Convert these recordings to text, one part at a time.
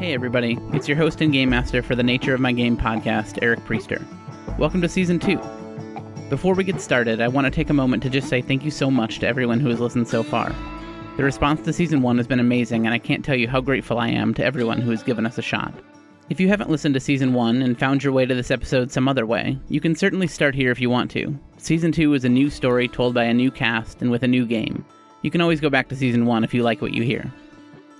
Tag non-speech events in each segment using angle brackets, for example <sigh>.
Hey, everybody. It's your host and game master for the Nature of My Game podcast, Eric Priester. Welcome to Season 2. Before we get started, I want to take a moment to just say thank you so much to everyone who has listened so far. The response to Season 1 has been amazing, and I can't tell you how grateful I am to everyone who has given us a shot. If you haven't listened to Season 1 and found your way to this episode some other way, you can certainly start here if you want to. Season 2 is a new story told by a new cast and with a new game. You can always go back to Season 1 if you like what you hear.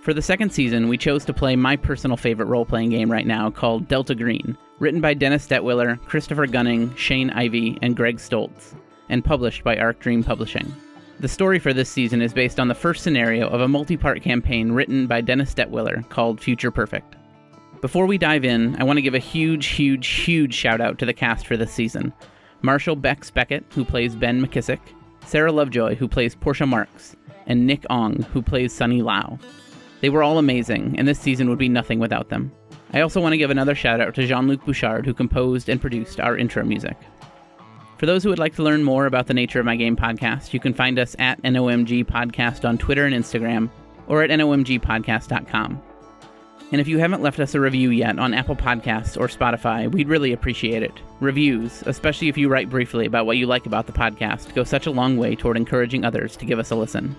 For the second season, we chose to play my personal favorite role playing game right now called Delta Green, written by Dennis Detwiller, Christopher Gunning, Shane Ivey, and Greg Stolze, and published by Arc Dream Publishing. The story for this season is based on the first scenario of a multi part campaign written by Dennis Detwiller called Future Perfect. Before we dive in, I want to give a huge, huge, huge shout out to the cast for this season Marshall Bex Beckett, who plays Ben McKissick, Sarah Lovejoy, who plays Portia Marks, and Nick Ong, who plays Sunny Lau. They were all amazing, and this season would be nothing without them. I also want to give another shout out to Jean Luc Bouchard, who composed and produced our intro music. For those who would like to learn more about the Nature of My Game podcast, you can find us at NOMG Podcast on Twitter and Instagram, or at NOMGpodcast.com. And if you haven't left us a review yet on Apple Podcasts or Spotify, we'd really appreciate it. Reviews, especially if you write briefly about what you like about the podcast, go such a long way toward encouraging others to give us a listen.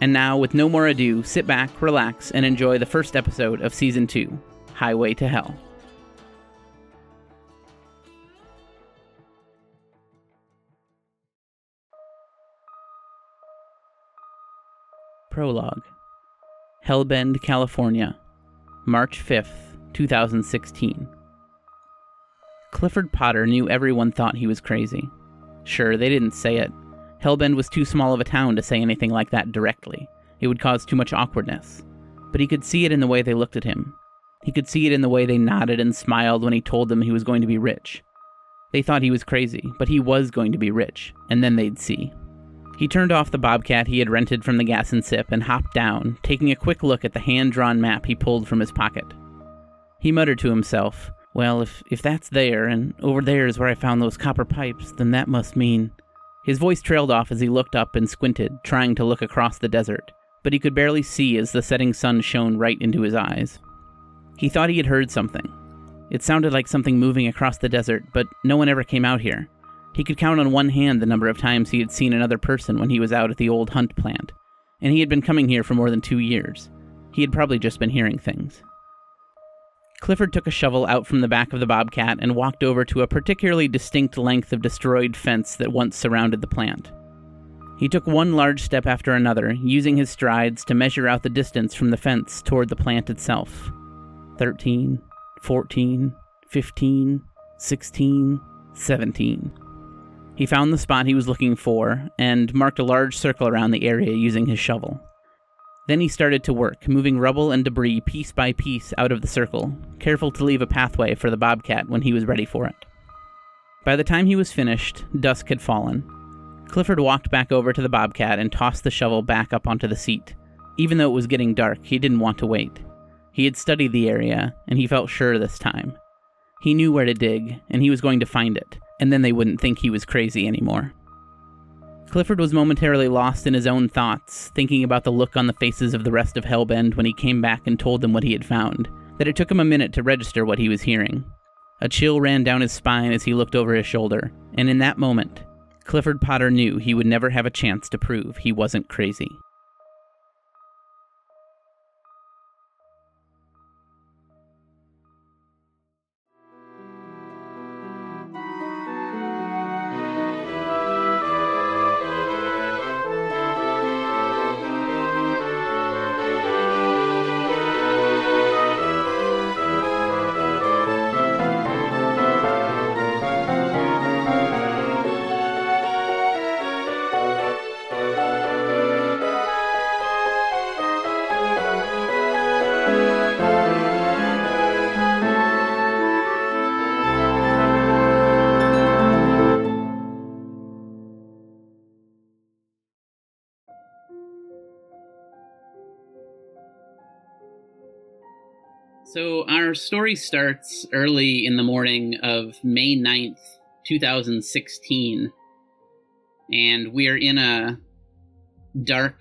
And now, with no more ado, sit back, relax, and enjoy the first episode of Season 2 Highway to Hell. Prologue Hellbend, California, March 5th, 2016. Clifford Potter knew everyone thought he was crazy. Sure, they didn't say it, Hellbend was too small of a town to say anything like that directly. It would cause too much awkwardness. But he could see it in the way they looked at him. He could see it in the way they nodded and smiled when he told them he was going to be rich. They thought he was crazy, but he was going to be rich, and then they'd see. He turned off the bobcat he had rented from the gas and sip and hopped down, taking a quick look at the hand drawn map he pulled from his pocket. He muttered to himself, Well, if, if that's there, and over there is where I found those copper pipes, then that must mean. His voice trailed off as he looked up and squinted, trying to look across the desert, but he could barely see as the setting sun shone right into his eyes. He thought he had heard something. It sounded like something moving across the desert, but no one ever came out here. He could count on one hand the number of times he had seen another person when he was out at the old hunt plant, and he had been coming here for more than two years. He had probably just been hearing things. Clifford took a shovel out from the back of the bobcat and walked over to a particularly distinct length of destroyed fence that once surrounded the plant. He took one large step after another, using his strides to measure out the distance from the fence toward the plant itself. Thirteen, fourteen, fifteen, sixteen, seventeen. He found the spot he was looking for and marked a large circle around the area using his shovel. Then he started to work, moving rubble and debris piece by piece out of the circle, careful to leave a pathway for the bobcat when he was ready for it. By the time he was finished, dusk had fallen. Clifford walked back over to the bobcat and tossed the shovel back up onto the seat. Even though it was getting dark, he didn't want to wait. He had studied the area, and he felt sure this time. He knew where to dig, and he was going to find it, and then they wouldn't think he was crazy anymore. Clifford was momentarily lost in his own thoughts, thinking about the look on the faces of the rest of Hellbend when he came back and told them what he had found, that it took him a minute to register what he was hearing. A chill ran down his spine as he looked over his shoulder, and in that moment, Clifford Potter knew he would never have a chance to prove he wasn't crazy. Story starts early in the morning of May 9th, 2016. And we're in a dark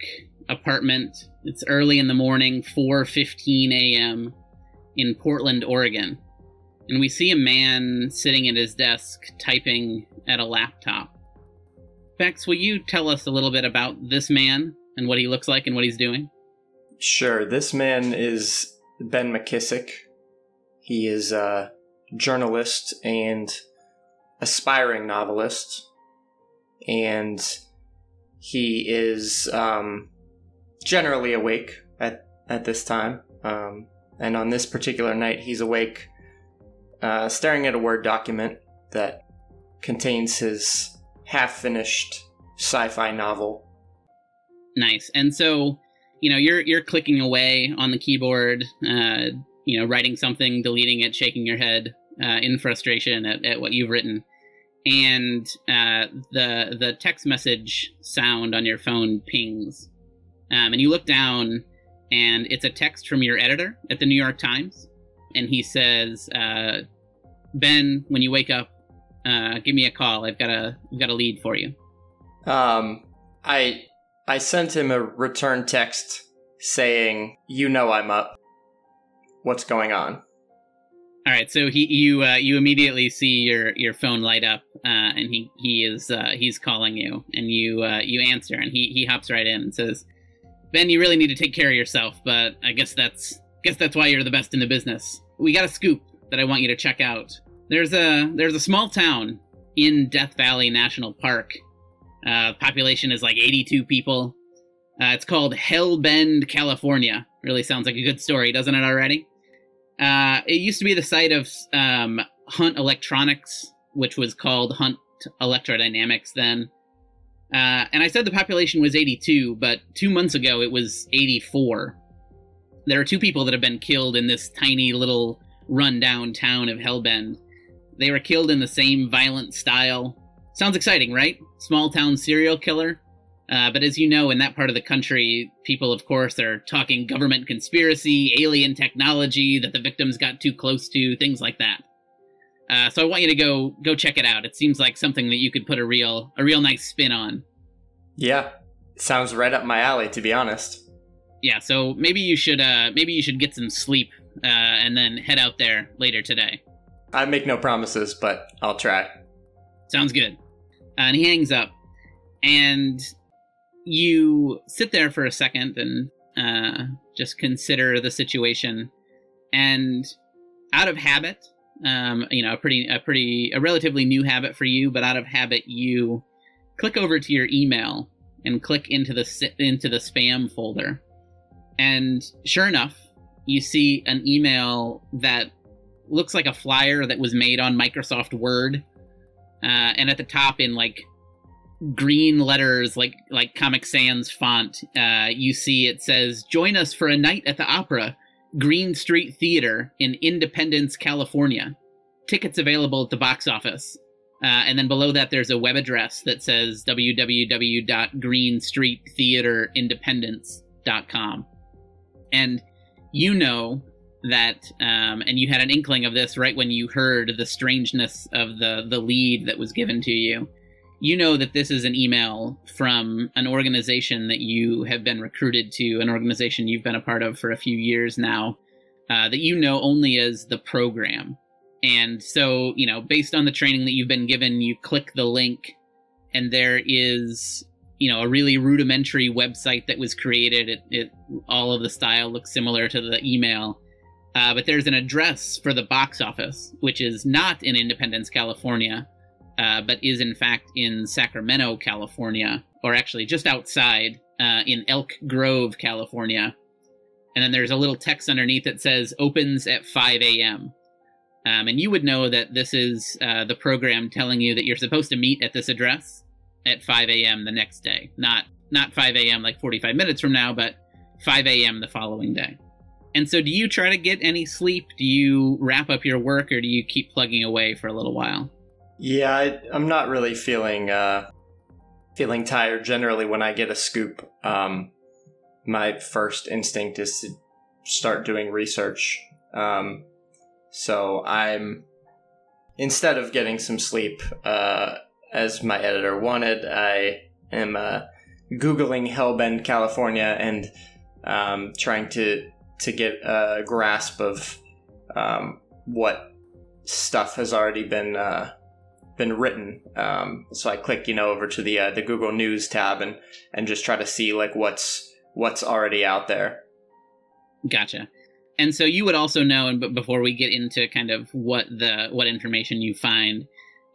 apartment. It's early in the morning, 4:15 a.m. in Portland, Oregon. And we see a man sitting at his desk typing at a laptop. Bex, will you tell us a little bit about this man and what he looks like and what he's doing? Sure. This man is Ben McKissick. He is a journalist and aspiring novelist. And he is um, generally awake at, at this time. Um, and on this particular night, he's awake, uh, staring at a Word document that contains his half finished sci fi novel. Nice. And so, you know, you're you're clicking away on the keyboard, uh, you know, writing something, deleting it, shaking your head uh, in frustration at, at what you've written. And uh, the the text message sound on your phone pings, um, and you look down, and it's a text from your editor at the New York Times, and he says, uh, "Ben, when you wake up, uh, give me a call. I've got a I've got a lead for you." Um, I I sent him a return text saying, "You know I'm up. What's going on?" All right, so he you uh, you immediately see your your phone light up, uh, and he he is uh, he's calling you, and you uh, you answer, and he he hops right in and says, "Ben, you really need to take care of yourself, but I guess that's guess that's why you're the best in the business. We got a scoop that I want you to check out. There's a there's a small town in Death Valley National Park uh, population is like 82 people. Uh, it's called Hellbend, California. Really sounds like a good story, doesn't it already? Uh, it used to be the site of um, Hunt Electronics, which was called Hunt Electrodynamics then. Uh, and I said the population was 82, but two months ago it was 84. There are two people that have been killed in this tiny little rundown town of Hellbend. They were killed in the same violent style Sounds exciting, right? Small town serial killer. Uh, but as you know, in that part of the country, people, of course, are talking government conspiracy, alien technology that the victims got too close to, things like that. Uh, so I want you to go go check it out. It seems like something that you could put a real a real nice spin on. Yeah, sounds right up my alley, to be honest. Yeah, so maybe you should uh, maybe you should get some sleep uh, and then head out there later today. I make no promises, but I'll try. Sounds good and he hangs up. And you sit there for a second and uh, just consider the situation. And out of habit, um, you know, a pretty, a pretty, a relatively new habit for you, but out of habit, you click over to your email and click into the into the spam folder. And sure enough, you see an email that looks like a flyer that was made on Microsoft Word uh, and at the top in like green letters like like comic sans font uh, you see it says join us for a night at the opera green street theater in independence california. Tickets available at the box office. Uh, and then below that there's a web address that says www.greenstreettheaterindependence.com and you know that um, and you had an inkling of this right when you heard the strangeness of the the lead that was given to you you know that this is an email from an organization that you have been recruited to an organization you've been a part of for a few years now uh, that you know only as the program. And so you know based on the training that you've been given you click the link and there is you know a really rudimentary website that was created. It, it all of the style looks similar to the email. Uh, but there's an address for the box office, which is not in Independence, California, uh, but is in fact in Sacramento, California, or actually just outside uh, in Elk Grove, California. And then there's a little text underneath that says opens at 5 a.m. Um, and you would know that this is uh, the program telling you that you're supposed to meet at this address at 5 a.m. the next day. Not not 5 a.m. like 45 minutes from now, but 5 a.m. the following day. And so, do you try to get any sleep? Do you wrap up your work, or do you keep plugging away for a little while? Yeah, I, am not really feeling uh, feeling tired. Generally, when I get a scoop, um, my first instinct is to start doing research. Um, so I'm instead of getting some sleep, uh, as my editor wanted, I am uh, googling Hellbend, California, and um, trying to to get a grasp of um, what stuff has already been uh, been written. Um, so I click, you know, over to the uh, the Google News tab and and just try to see like what's what's already out there. Gotcha. And so you would also know, and but before we get into kind of what the what information you find,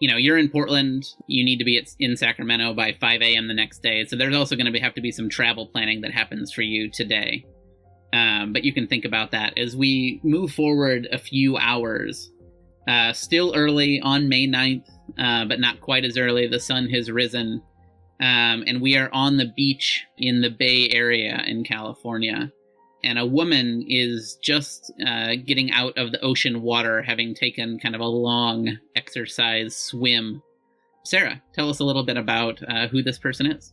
you know, you're in Portland. You need to be at, in Sacramento by 5 a.m. the next day. So there's also going to have to be some travel planning that happens for you today. Um, but you can think about that as we move forward a few hours. Uh, still early on May 9th, uh, but not quite as early. The sun has risen, um, and we are on the beach in the Bay Area in California. And a woman is just uh, getting out of the ocean water, having taken kind of a long exercise swim. Sarah, tell us a little bit about uh, who this person is.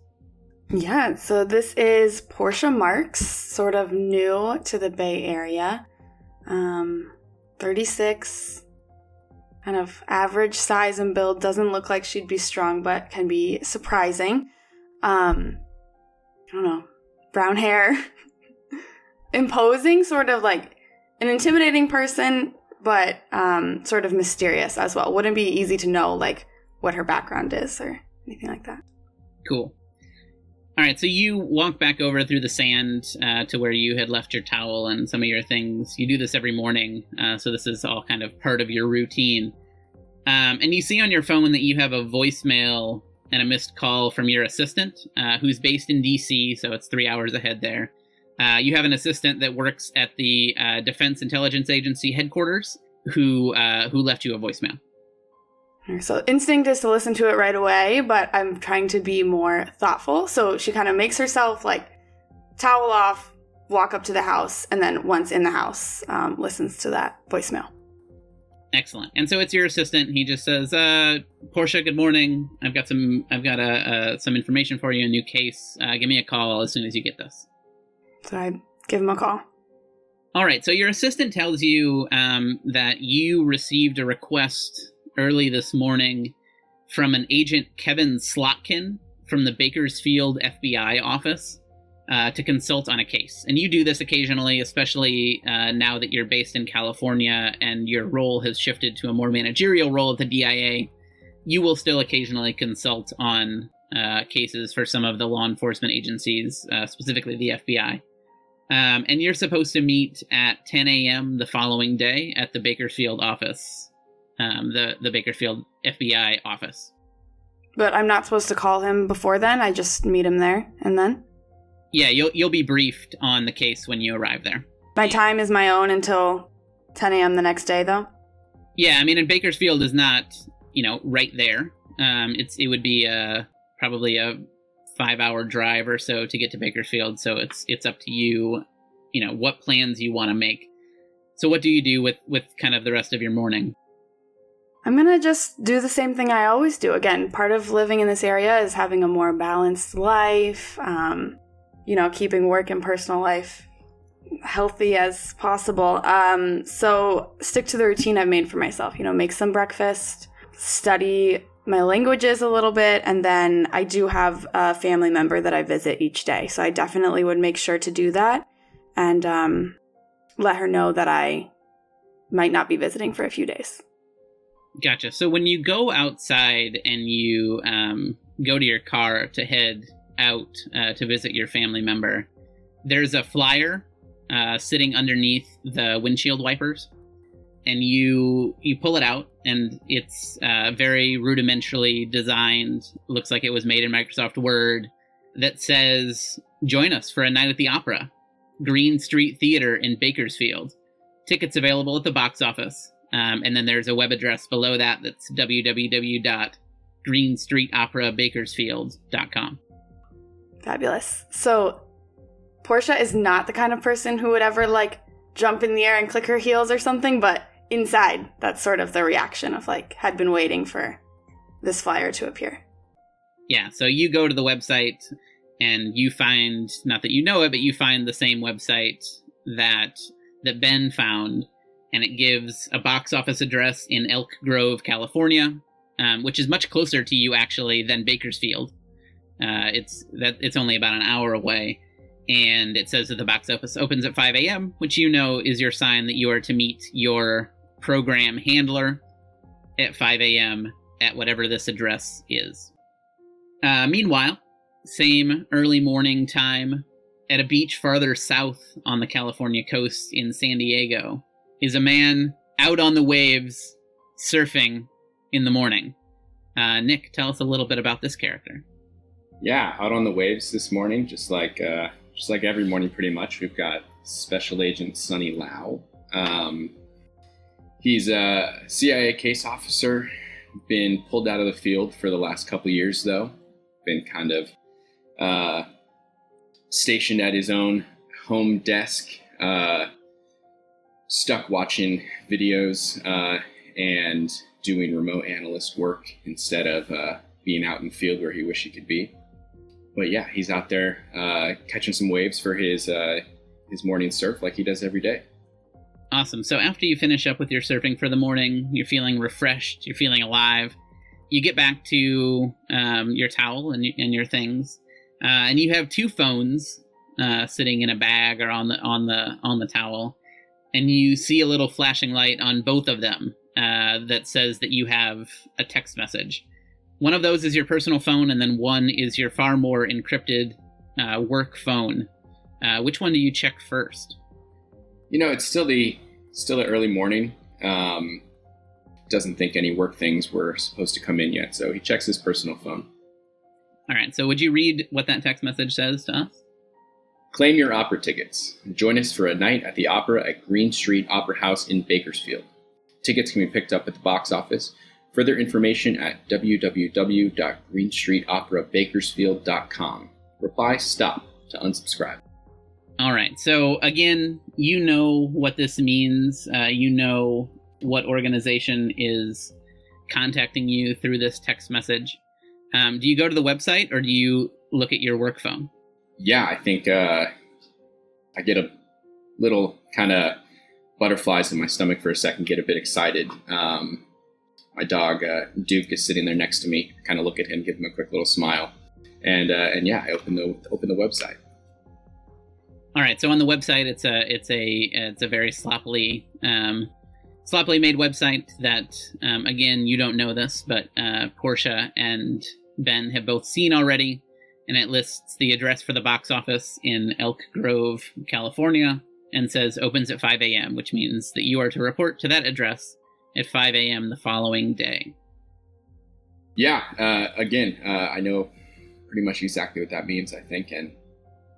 Yeah, so this is Portia Marks, sort of new to the Bay Area. Um, 36, kind of average size and build. Doesn't look like she'd be strong, but can be surprising. Um, I don't know, brown hair, <laughs> imposing, sort of like an intimidating person, but um, sort of mysterious as well. Wouldn't be easy to know like what her background is or anything like that. Cool. All right, so you walk back over through the sand uh, to where you had left your towel and some of your things. You do this every morning, uh, so this is all kind of part of your routine. Um, and you see on your phone that you have a voicemail and a missed call from your assistant, uh, who's based in DC, so it's three hours ahead there. Uh, you have an assistant that works at the uh, Defense Intelligence Agency headquarters, who uh, who left you a voicemail. So instinct is to listen to it right away, but I'm trying to be more thoughtful. So she kind of makes herself like towel off, walk up to the house, and then once in the house, um, listens to that voicemail. Excellent. And so it's your assistant. He just says, uh, "Portia, good morning. I've got some. I've got a, uh, some information for you. A new case. Uh, give me a call as soon as you get this." So I give him a call. All right. So your assistant tells you um, that you received a request early this morning from an agent Kevin Slotkin from the Bakersfield FBI office uh, to consult on a case. And you do this occasionally, especially uh, now that you're based in California and your role has shifted to a more managerial role at the DIA. You will still occasionally consult on uh, cases for some of the law enforcement agencies, uh, specifically the FBI. Um, and you're supposed to meet at 10 a.m. the following day at the Bakersfield office um, the the Bakersfield FBI office. But I'm not supposed to call him before then. I just meet him there and then. Yeah, you'll you'll be briefed on the case when you arrive there. My time is my own until 10 a.m. the next day, though. Yeah, I mean, and Bakersfield is not you know right there. Um, it's it would be a probably a five hour drive or so to get to Bakersfield. So it's it's up to you, you know, what plans you want to make. So what do you do with with kind of the rest of your morning? I'm gonna just do the same thing I always do. Again, part of living in this area is having a more balanced life, um, you know, keeping work and personal life healthy as possible. Um, so stick to the routine I've made for myself, you know, make some breakfast, study my languages a little bit, and then I do have a family member that I visit each day. So I definitely would make sure to do that and um, let her know that I might not be visiting for a few days. Gotcha. So when you go outside and you um, go to your car to head out uh, to visit your family member, there's a flyer uh, sitting underneath the windshield wipers, and you you pull it out, and it's uh, very rudimentarily designed. Looks like it was made in Microsoft Word. That says, "Join us for a night at the opera, Green Street Theater in Bakersfield. Tickets available at the box office." Um, and then there's a web address below that that's www.greenstreetoperabakersfield.com. Fabulous. So, Portia is not the kind of person who would ever like jump in the air and click her heels or something, but inside, that's sort of the reaction of like, had been waiting for this flyer to appear. Yeah, so you go to the website and you find, not that you know it, but you find the same website that that Ben found and it gives a box office address in Elk Grove, California, um, which is much closer to you actually than Bakersfield. Uh, it's that it's only about an hour away, and it says that the box office opens at 5 a.m., which you know is your sign that you are to meet your program handler at 5 a.m. at whatever this address is. Uh, meanwhile, same early morning time at a beach farther south on the California coast in San Diego is a man out on the waves surfing in the morning. Uh, Nick, tell us a little bit about this character. Yeah, out on the waves this morning, just like uh, just like every morning, pretty much. We've got Special Agent Sunny Lau. Um, he's a CIA case officer. Been pulled out of the field for the last couple years, though. Been kind of uh, stationed at his own home desk, uh, stuck watching videos uh, and doing remote analyst work instead of uh, being out in the field where he wished he could be but yeah, he's out there uh, catching some waves for his uh, his morning surf like he does every day. Awesome. So after you finish up with your surfing for the morning, you're feeling refreshed, you're feeling alive. You get back to um, your towel and, and your things, uh, and you have two phones uh, sitting in a bag or on the on the on the towel, and you see a little flashing light on both of them uh, that says that you have a text message. One of those is your personal phone, and then one is your far more encrypted uh, work phone. Uh, which one do you check first? You know, it's still the still the early morning. Um, doesn't think any work things were supposed to come in yet, so he checks his personal phone. All right. So, would you read what that text message says to us? Claim your opera tickets. and Join us for a night at the opera at Green Street Opera House in Bakersfield. Tickets can be picked up at the box office Further information at www.greenstreetoperabakersfield.com. Reply stop to unsubscribe. All right. So again, you know what this means. Uh, you know what organization is contacting you through this text message. Um, do you go to the website or do you look at your work phone? Yeah, I think uh, I get a little kind of butterflies in my stomach for a second, get a bit excited. Um, my dog uh, Duke is sitting there next to me. Kind of look at him, give him a quick little smile, and uh, and yeah, I open the open the website. All right, so on the website, it's a it's a it's a very sloppily um, sloppily made website that um, again you don't know this, but uh, Portia and Ben have both seen already, and it lists the address for the box office in Elk Grove, California, and says opens at 5 a.m., which means that you are to report to that address at 5 a.m. the following day. Yeah, uh, again, uh, I know pretty much exactly what that means, I think, and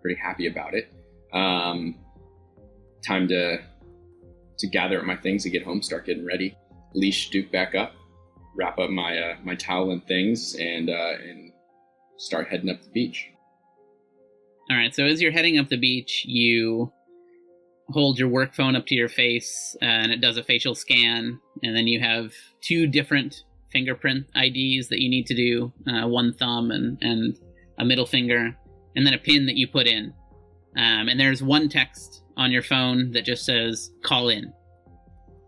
pretty happy about it. Um, time to to gather up my things to get home, start getting ready, leash Duke back up, wrap up my uh, my towel and things, and uh, and start heading up the beach. All right. So as you're heading up the beach, you hold your work phone up to your face uh, and it does a facial scan and then you have two different fingerprint ids that you need to do uh, one thumb and, and a middle finger and then a pin that you put in um, and there's one text on your phone that just says call in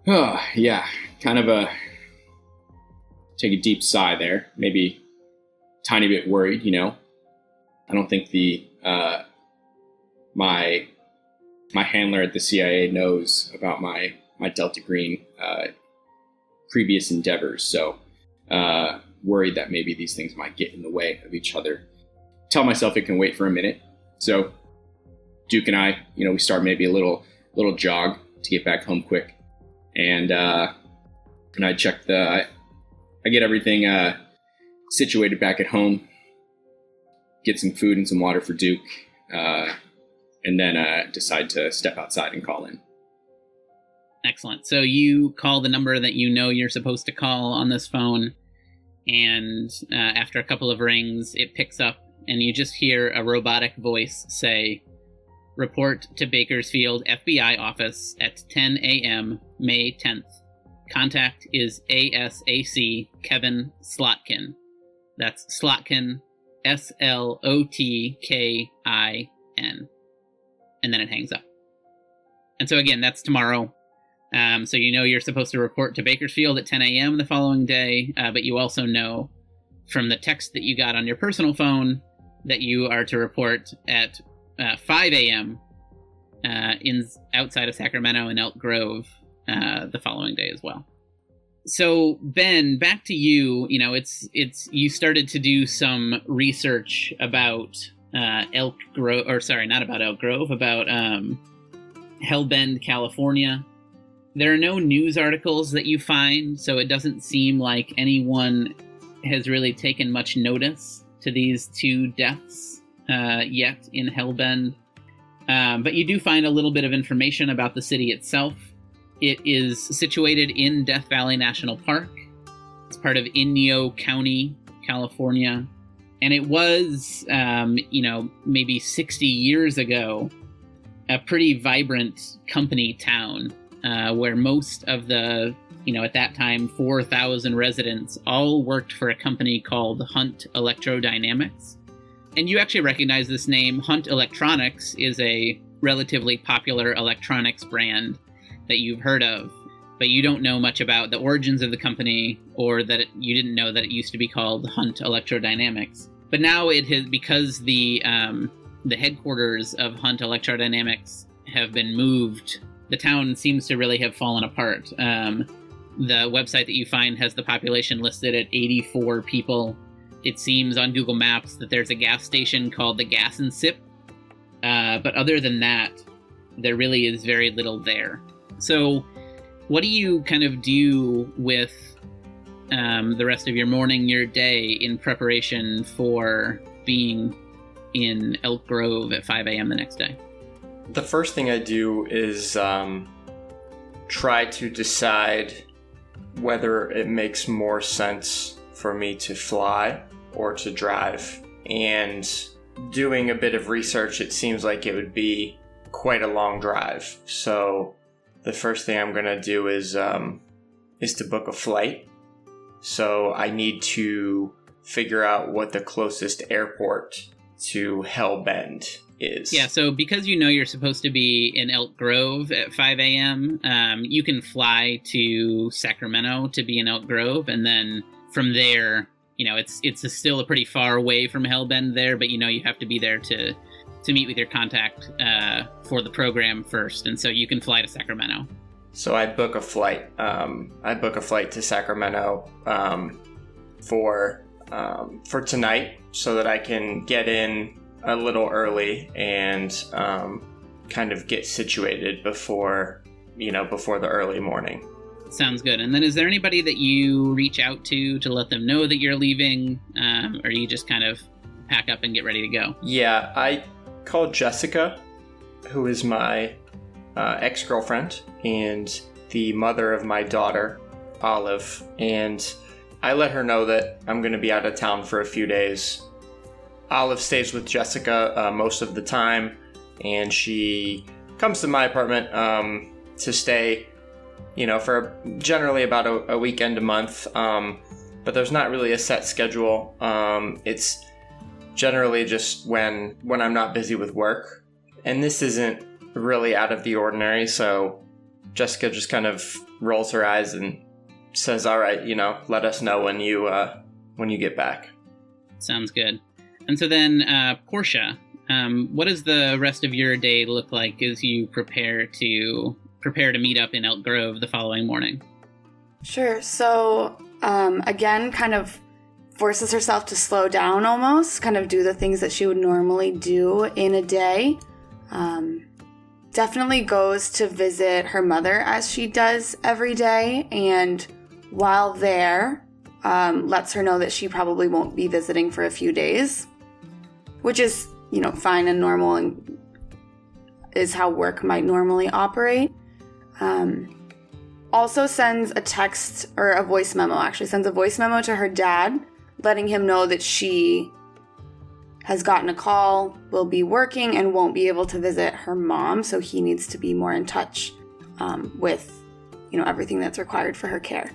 oh <sighs> yeah kind of a take a deep sigh there maybe tiny bit worried you know i don't think the uh, my my handler at the CIA knows about my my Delta Green uh, previous endeavors, so uh, worried that maybe these things might get in the way of each other. Tell myself it can wait for a minute. So Duke and I, you know, we start maybe a little little jog to get back home quick, and uh, and I check the I, I get everything uh, situated back at home. Get some food and some water for Duke. Uh, and then uh, decide to step outside and call in. Excellent. So you call the number that you know you're supposed to call on this phone, and uh, after a couple of rings, it picks up, and you just hear a robotic voice say, Report to Bakersfield FBI office at 10 a.m., May 10th. Contact is ASAC Kevin Slotkin. That's Slotkin, S L O T K I N and then it hangs up. And so again, that's tomorrow. Um, so you know you're supposed to report to Bakersfield at 10 a.m. the following day, uh, but you also know from the text that you got on your personal phone that you are to report at uh, 5 a.m. Uh, in outside of Sacramento and Elk Grove uh, the following day as well. So Ben, back to you. You know, it's it's you started to do some research about uh, Elk Grove, or sorry, not about Elk Grove, about um, Hellbend, California. There are no news articles that you find, so it doesn't seem like anyone has really taken much notice to these two deaths uh, yet in Hellbend. Um, but you do find a little bit of information about the city itself. It is situated in Death Valley National Park. It's part of Inyo County, California. And it was, um, you know, maybe 60 years ago, a pretty vibrant company town uh, where most of the, you know, at that time, 4,000 residents all worked for a company called Hunt Electrodynamics. And you actually recognize this name. Hunt Electronics is a relatively popular electronics brand that you've heard of, but you don't know much about the origins of the company or that it, you didn't know that it used to be called Hunt Electrodynamics. But now it has because the um, the headquarters of Hunt Electrodynamics have been moved. The town seems to really have fallen apart. Um, the website that you find has the population listed at 84 people. It seems on Google Maps that there's a gas station called the Gas and Sip. Uh, but other than that, there really is very little there. So, what do you kind of do with um, the rest of your morning, your day in preparation for being in Elk Grove at 5 a.m. the next day? The first thing I do is um, try to decide whether it makes more sense for me to fly or to drive. And doing a bit of research, it seems like it would be quite a long drive. So the first thing I'm gonna do is um, is to book a flight. So I need to figure out what the closest airport to Hellbend is. Yeah, so because you know you're supposed to be in Elk Grove at 5 a.m., um, you can fly to Sacramento to be in Elk Grove, and then from there, you know, it's it's a still a pretty far away from Hellbend there, but you know you have to be there to to meet with your contact uh, for the program first, and so you can fly to Sacramento. So I book a flight. Um, I book a flight to Sacramento um, for um, for tonight, so that I can get in a little early and um, kind of get situated before you know before the early morning. Sounds good. And then, is there anybody that you reach out to to let them know that you're leaving, um, or you just kind of pack up and get ready to go? Yeah, I called Jessica, who is my uh, ex girlfriend and the mother of my daughter, Olive, and I let her know that I'm going to be out of town for a few days. Olive stays with Jessica uh, most of the time, and she comes to my apartment um, to stay, you know, for generally about a, a weekend a month. Um, but there's not really a set schedule. Um, it's generally just when when I'm not busy with work, and this isn't really out of the ordinary. So Jessica just kind of rolls her eyes and says, "All right, you know, let us know when you uh, when you get back." Sounds good. And so then, uh, Portia, um, what does the rest of your day look like as you prepare to prepare to meet up in Elk Grove the following morning? Sure. So, um, again, kind of forces herself to slow down almost, kind of do the things that she would normally do in a day. Um, definitely goes to visit her mother as she does every day, and while there, um, lets her know that she probably won't be visiting for a few days, which is, you know, fine and normal and is how work might normally operate. Um, also sends a text or a voice memo, actually, sends a voice memo to her dad, letting him know that she has gotten a call, will be working, and won't be able to visit her mom, so he needs to be more in touch um, with, you know, everything that's required for her care.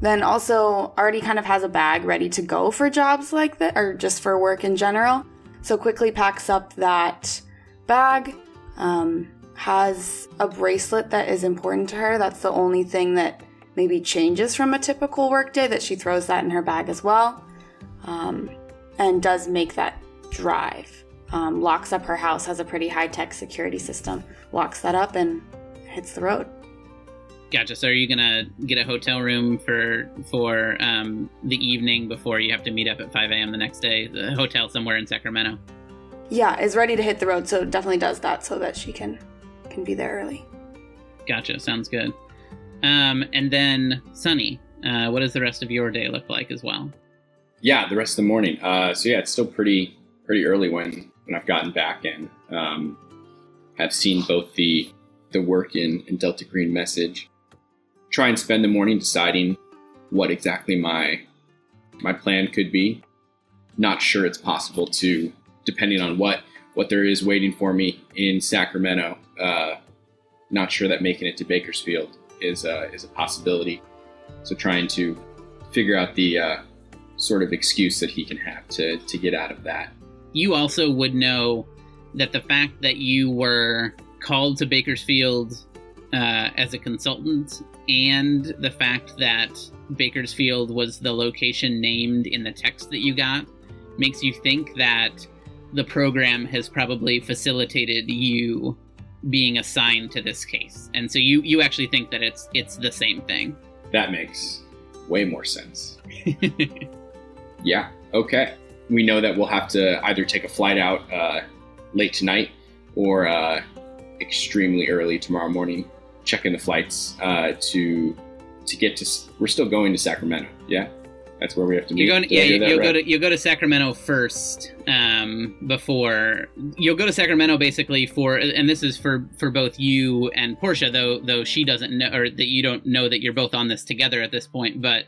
Then also already kind of has a bag ready to go for jobs like that, or just for work in general. So quickly packs up that bag. Um, has a bracelet that is important to her. That's the only thing that maybe changes from a typical workday. That she throws that in her bag as well, um, and does make that drive. um, locks up her house, has a pretty high tech security system, locks that up, and hits the road. Gotcha. So are you gonna get a hotel room for for um, the evening before you have to meet up at 5 a.m. the next day? The hotel somewhere in Sacramento. Yeah, is ready to hit the road, so definitely does that so that she can can be there early. Gotcha. Sounds good. Um, and then Sunny, uh, what does the rest of your day look like as well? Yeah, the rest of the morning. Uh, so yeah, it's still pretty pretty early when when I've gotten back and um, have seen both the the work in, in Delta Green message. Try and spend the morning deciding what exactly my my plan could be. Not sure it's possible to, depending on what what there is waiting for me in Sacramento. Uh, not sure that making it to Bakersfield is a, is a possibility. So trying to figure out the uh, sort of excuse that he can have to to get out of that. You also would know that the fact that you were called to Bakersfield uh, as a consultant and the fact that Bakersfield was the location named in the text that you got makes you think that the program has probably facilitated you being assigned to this case. And so you you actually think that it's it's the same thing. That makes way more sense. <laughs> yeah, okay. We know that we'll have to either take a flight out uh, late tonight or uh, extremely early tomorrow morning. Check in the flights uh, to to get to. We're still going to Sacramento. Yeah, that's where we have to meet. You're going, Did yeah, you, you'll right? go to you'll go to Sacramento first um, before you'll go to Sacramento basically for, and this is for for both you and Portia, though though she doesn't know or that you don't know that you're both on this together at this point, but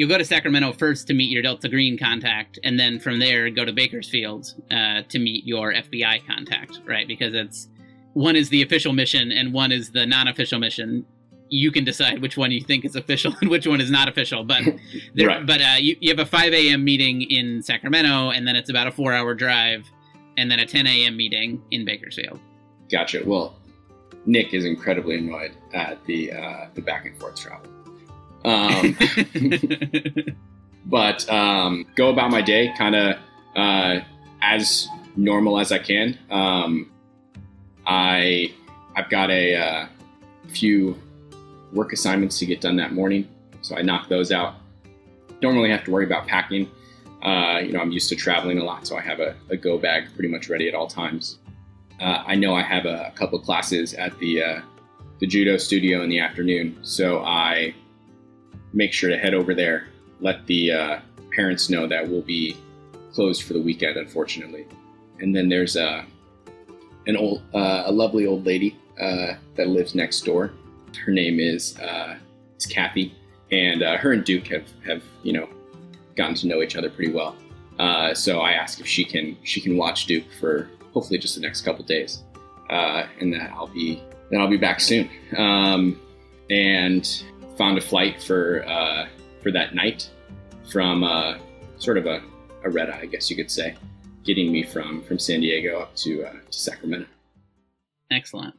you'll go to Sacramento first to meet your Delta Green contact, and then from there go to Bakersfield uh, to meet your FBI contact, right? Because it's one is the official mission and one is the non-official mission. You can decide which one you think is official <laughs> and which one is not official, but <laughs> there, Right. but uh, you, you have a 5 a.m. meeting in Sacramento, and then it's about a four-hour drive, and then a 10 a.m. meeting in Bakersfield. Gotcha. Well, Nick is incredibly annoyed at the uh, the back and forth travel. Um, <laughs> but um, go about my day kind of uh, as normal as I can. Um, I I've got a uh, few work assignments to get done that morning, so I knock those out. Don't really have to worry about packing. Uh, you know, I'm used to traveling a lot, so I have a, a go bag pretty much ready at all times. Uh, I know I have a, a couple classes at the uh, the judo studio in the afternoon, so I make sure to head over there. Let the uh, parents know that we'll be closed for the weekend, unfortunately. And then there's a an old, uh, a lovely old lady uh, that lives next door. Her name is uh, is Kathy, and uh, her and Duke have have you know gotten to know each other pretty well. Uh, so I ask if she can she can watch Duke for hopefully just the next couple days, uh, and that I'll be then I'll be back soon. Um, and found a flight for uh, for that night from uh, sort of a, a red eye, I guess you could say, getting me from from San Diego up to uh, to Sacramento. Excellent.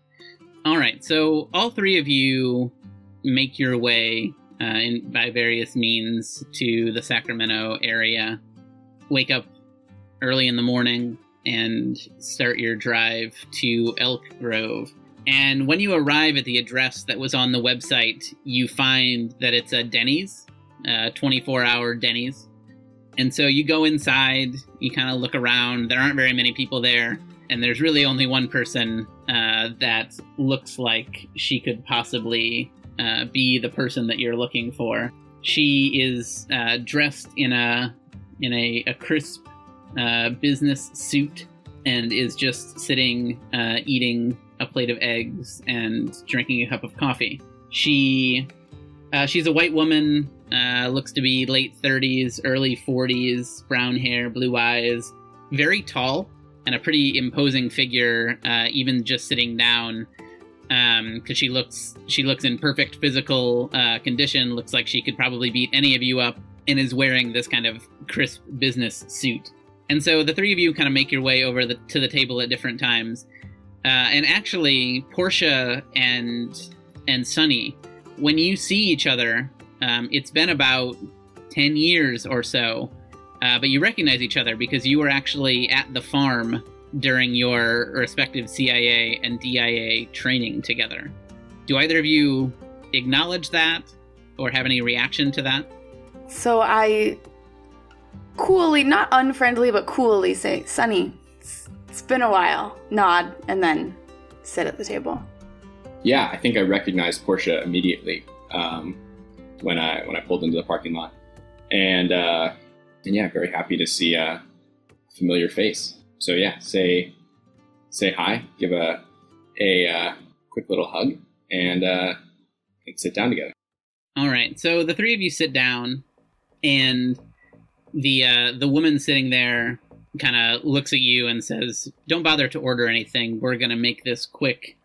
All right, so all three of you make your way uh, in, by various means to the Sacramento area. Wake up early in the morning and start your drive to Elk Grove. And when you arrive at the address that was on the website, you find that it's a Denny's, uh, 24 hour Denny's. And so you go inside, you kind of look around. There aren't very many people there, and there's really only one person uh, that looks like she could possibly uh, be the person that you're looking for. She is uh, dressed in a in a, a crisp uh, business suit and is just sitting uh, eating a plate of eggs and drinking a cup of coffee. She uh, she's a white woman, uh, looks to be late 30s, early 40s, brown hair, blue eyes, very tall, and a pretty imposing figure, uh, even just sitting down. Because she looks she looks in perfect physical uh, condition, looks like she could probably beat any of you up, and is wearing this kind of crisp business suit. And so the three of you kind of make your way over the, to the table at different times. Uh, and actually, Portia and and Sunny, when you see each other, um, it's been about ten years or so, uh, but you recognize each other because you were actually at the farm during your respective CIA and DIA training together. Do either of you acknowledge that or have any reaction to that? So I coolly, not unfriendly, but coolly say, Sunny, it's, it's been a while. Nod, and then sit at the table. Yeah, I think I recognized Portia immediately um, when I when I pulled into the parking lot, and uh, and yeah, very happy to see a familiar face. So yeah, say say hi, give a a uh, quick little hug, and uh, and sit down together. All right. So the three of you sit down, and the uh, the woman sitting there kind of looks at you and says, "Don't bother to order anything. We're gonna make this quick."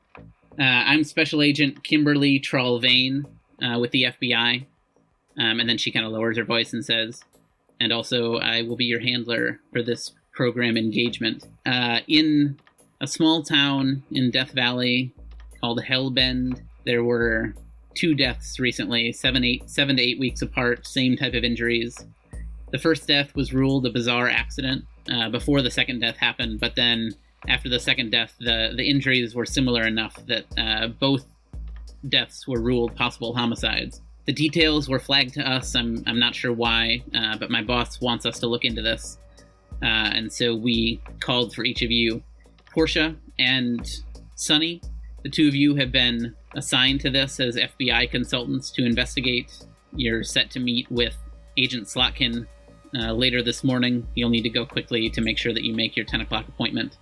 Uh, I'm Special Agent Kimberly Trollvane uh, with the FBI, um, and then she kind of lowers her voice and says, "And also, I will be your handler for this program engagement uh, in a small town in Death Valley called Hellbend. There were two deaths recently, seven, eight, seven to eight weeks apart, same type of injuries. The first death was ruled a bizarre accident uh, before the second death happened, but then after the second death, the, the injuries were similar enough that uh, both deaths were ruled possible homicides. The details were flagged to us. I'm, I'm not sure why, uh, but my boss wants us to look into this. Uh, and so we called for each of you. Portia and Sunny, the two of you have been assigned to this as FBI consultants to investigate. You're set to meet with Agent Slotkin uh, later this morning. You'll need to go quickly to make sure that you make your 10 o'clock appointment.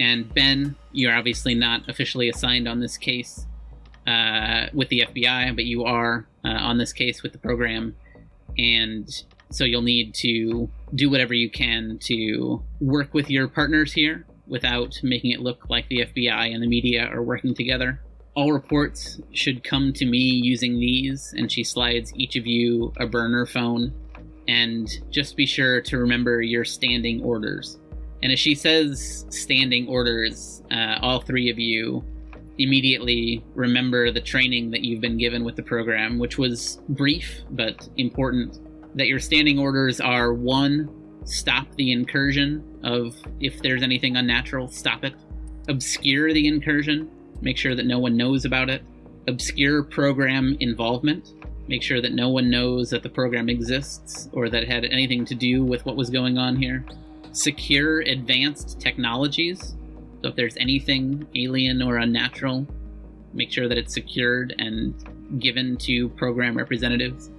And Ben, you're obviously not officially assigned on this case uh, with the FBI, but you are uh, on this case with the program. And so you'll need to do whatever you can to work with your partners here without making it look like the FBI and the media are working together. All reports should come to me using these, and she slides each of you a burner phone. And just be sure to remember your standing orders. And as she says standing orders, uh, all three of you immediately remember the training that you've been given with the program, which was brief but important. That your standing orders are one, stop the incursion of if there's anything unnatural, stop it. Obscure the incursion, make sure that no one knows about it. Obscure program involvement, make sure that no one knows that the program exists or that it had anything to do with what was going on here. Secure advanced technologies, so if there's anything alien or unnatural, make sure that it's secured and given to program representatives.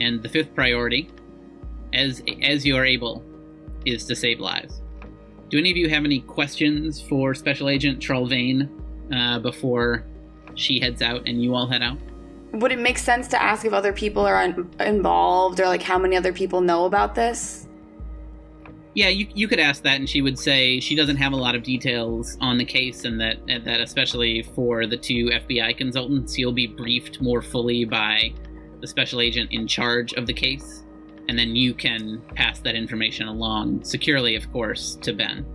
And the fifth priority, as as you are able, is to save lives. Do any of you have any questions for Special Agent Trollvane uh, before she heads out and you all head out? Would it make sense to ask if other people are un- involved or like how many other people know about this? Yeah, you, you could ask that, and she would say she doesn't have a lot of details on the case, and that and that especially for the two FBI consultants, you'll be briefed more fully by the special agent in charge of the case, and then you can pass that information along securely, of course, to Ben.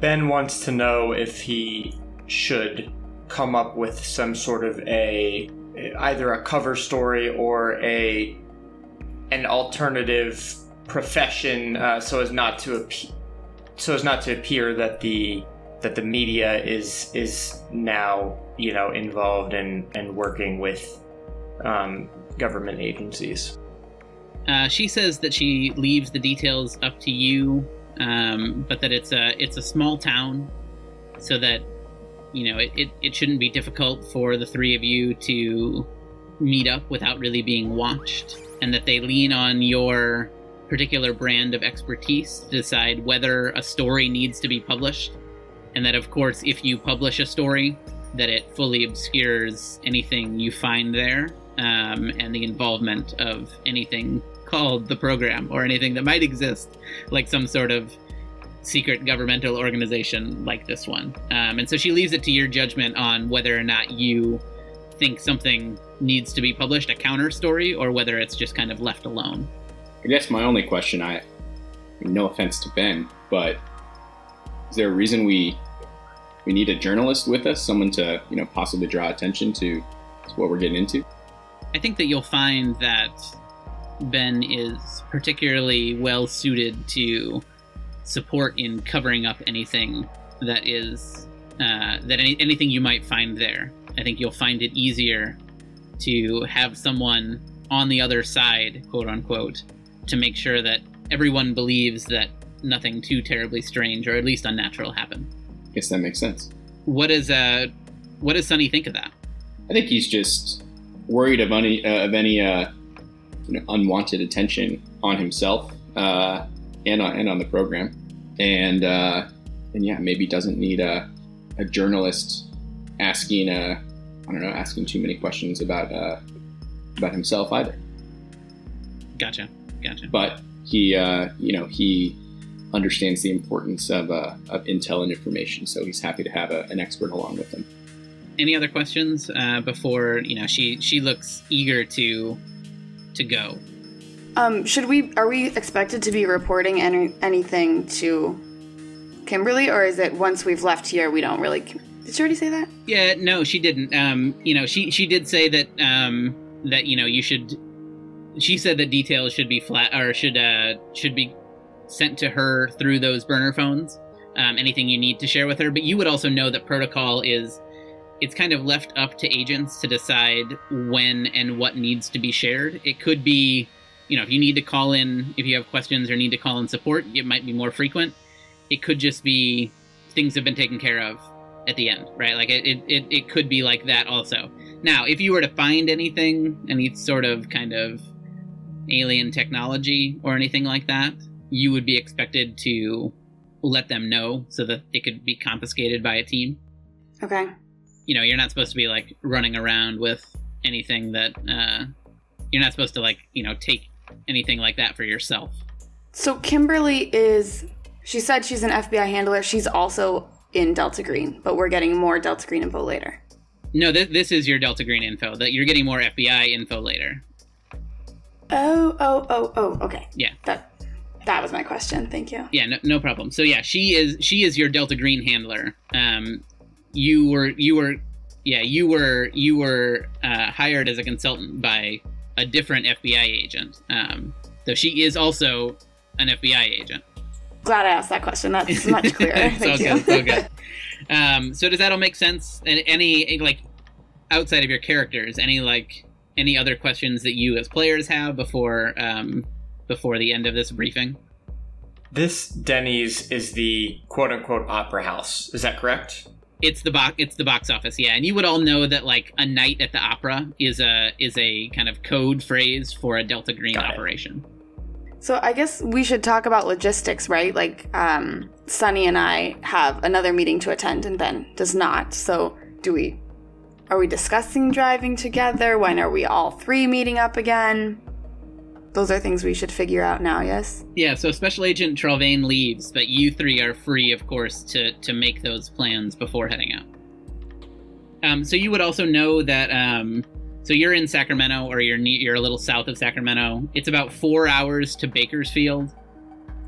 Ben wants to know if he should come up with some sort of a either a cover story or a an alternative profession uh, so as not to appear so as not to appear that the that the media is is now you know involved in and working with um, government agencies. Uh, she says that she leaves the details up to you, um, but that it's a it's a small town, so that you know it, it, it shouldn't be difficult for the three of you to meet up without really being watched, and that they lean on your particular brand of expertise to decide whether a story needs to be published, and that of course if you publish a story, that it fully obscures anything you find there um, and the involvement of anything called the program or anything that might exist, like some sort of secret governmental organization like this one. Um, and so she leaves it to your judgment on whether or not you think something needs to be published, a counter story, or whether it's just kind of left alone. I guess my only question, I, no offense to Ben, but is there a reason we we need a journalist with us, someone to you know possibly draw attention to, to what we're getting into? I think that you'll find that Ben is particularly well suited to support in covering up anything that is uh, that any, anything you might find there. I think you'll find it easier to have someone on the other side, quote unquote, to make sure that everyone believes that nothing too terribly strange or at least unnatural happened. I guess that makes sense. What does uh, what does Sunny think of that? I think he's just worried of any uh, of any uh, you know, unwanted attention on himself uh, and on and on the program, and uh, and yeah, maybe doesn't need a, a journalist asking uh, I don't know asking too many questions about uh, about himself either. Gotcha, gotcha. But he uh, you know he understands the importance of, uh, of intel and information, so he's happy to have a, an expert along with him. Any other questions uh, before you know she she looks eager to to go. Um, should we? Are we expected to be reporting any, anything to Kimberly, or is it once we've left here we don't really? Did she already say that? Yeah, no, she didn't. Um, you know, she she did say that um, that you know you should. She said that details should be flat or should uh should be sent to her through those burner phones. Um, anything you need to share with her, but you would also know that protocol is it's kind of left up to agents to decide when and what needs to be shared. It could be, you know, if you need to call in, if you have questions or need to call in support, it might be more frequent. It could just be things have been taken care of at the end, right? Like it, it, it could be like that also. Now, if you were to find anything, any sort of kind of alien technology or anything like that, you would be expected to let them know so that it could be confiscated by a team. Okay you know, you're not supposed to be like running around with anything that uh, you're not supposed to like, you know, take anything like that for yourself. So Kimberly is she said she's an FBI handler. She's also in Delta Green, but we're getting more Delta Green info later. No, th- this is your Delta Green info. That you're getting more FBI info later. Oh, oh, oh, oh. Okay. Yeah. That that was my question. Thank you. Yeah, no, no problem. So yeah, she is she is your Delta Green handler. Um, you were you were yeah you were you were uh, hired as a consultant by a different FBI agent. Um, though she is also an FBI agent. Glad I asked that question. That's <laughs> much clearer. Thank so you. Good, so good. <laughs> Um, so does that all make sense? And any like outside of your characters, any like any other questions that you as players have before um, before the end of this briefing? This Denny's is the quote unquote opera house. Is that correct? It's the box. It's the box office, yeah. And you would all know that like a night at the opera is a is a kind of code phrase for a Delta Green Got operation. It. So I guess we should talk about logistics, right? Like um, Sunny and I have another meeting to attend, and Ben does not. So do we? Are we discussing driving together? When are we all three meeting up again? Those are things we should figure out now, yes? Yeah, so Special Agent Trelvain leaves, but you three are free, of course, to, to make those plans before heading out. Um, so you would also know that, um, so you're in Sacramento, or you're, you're a little south of Sacramento. It's about four hours to Bakersfield,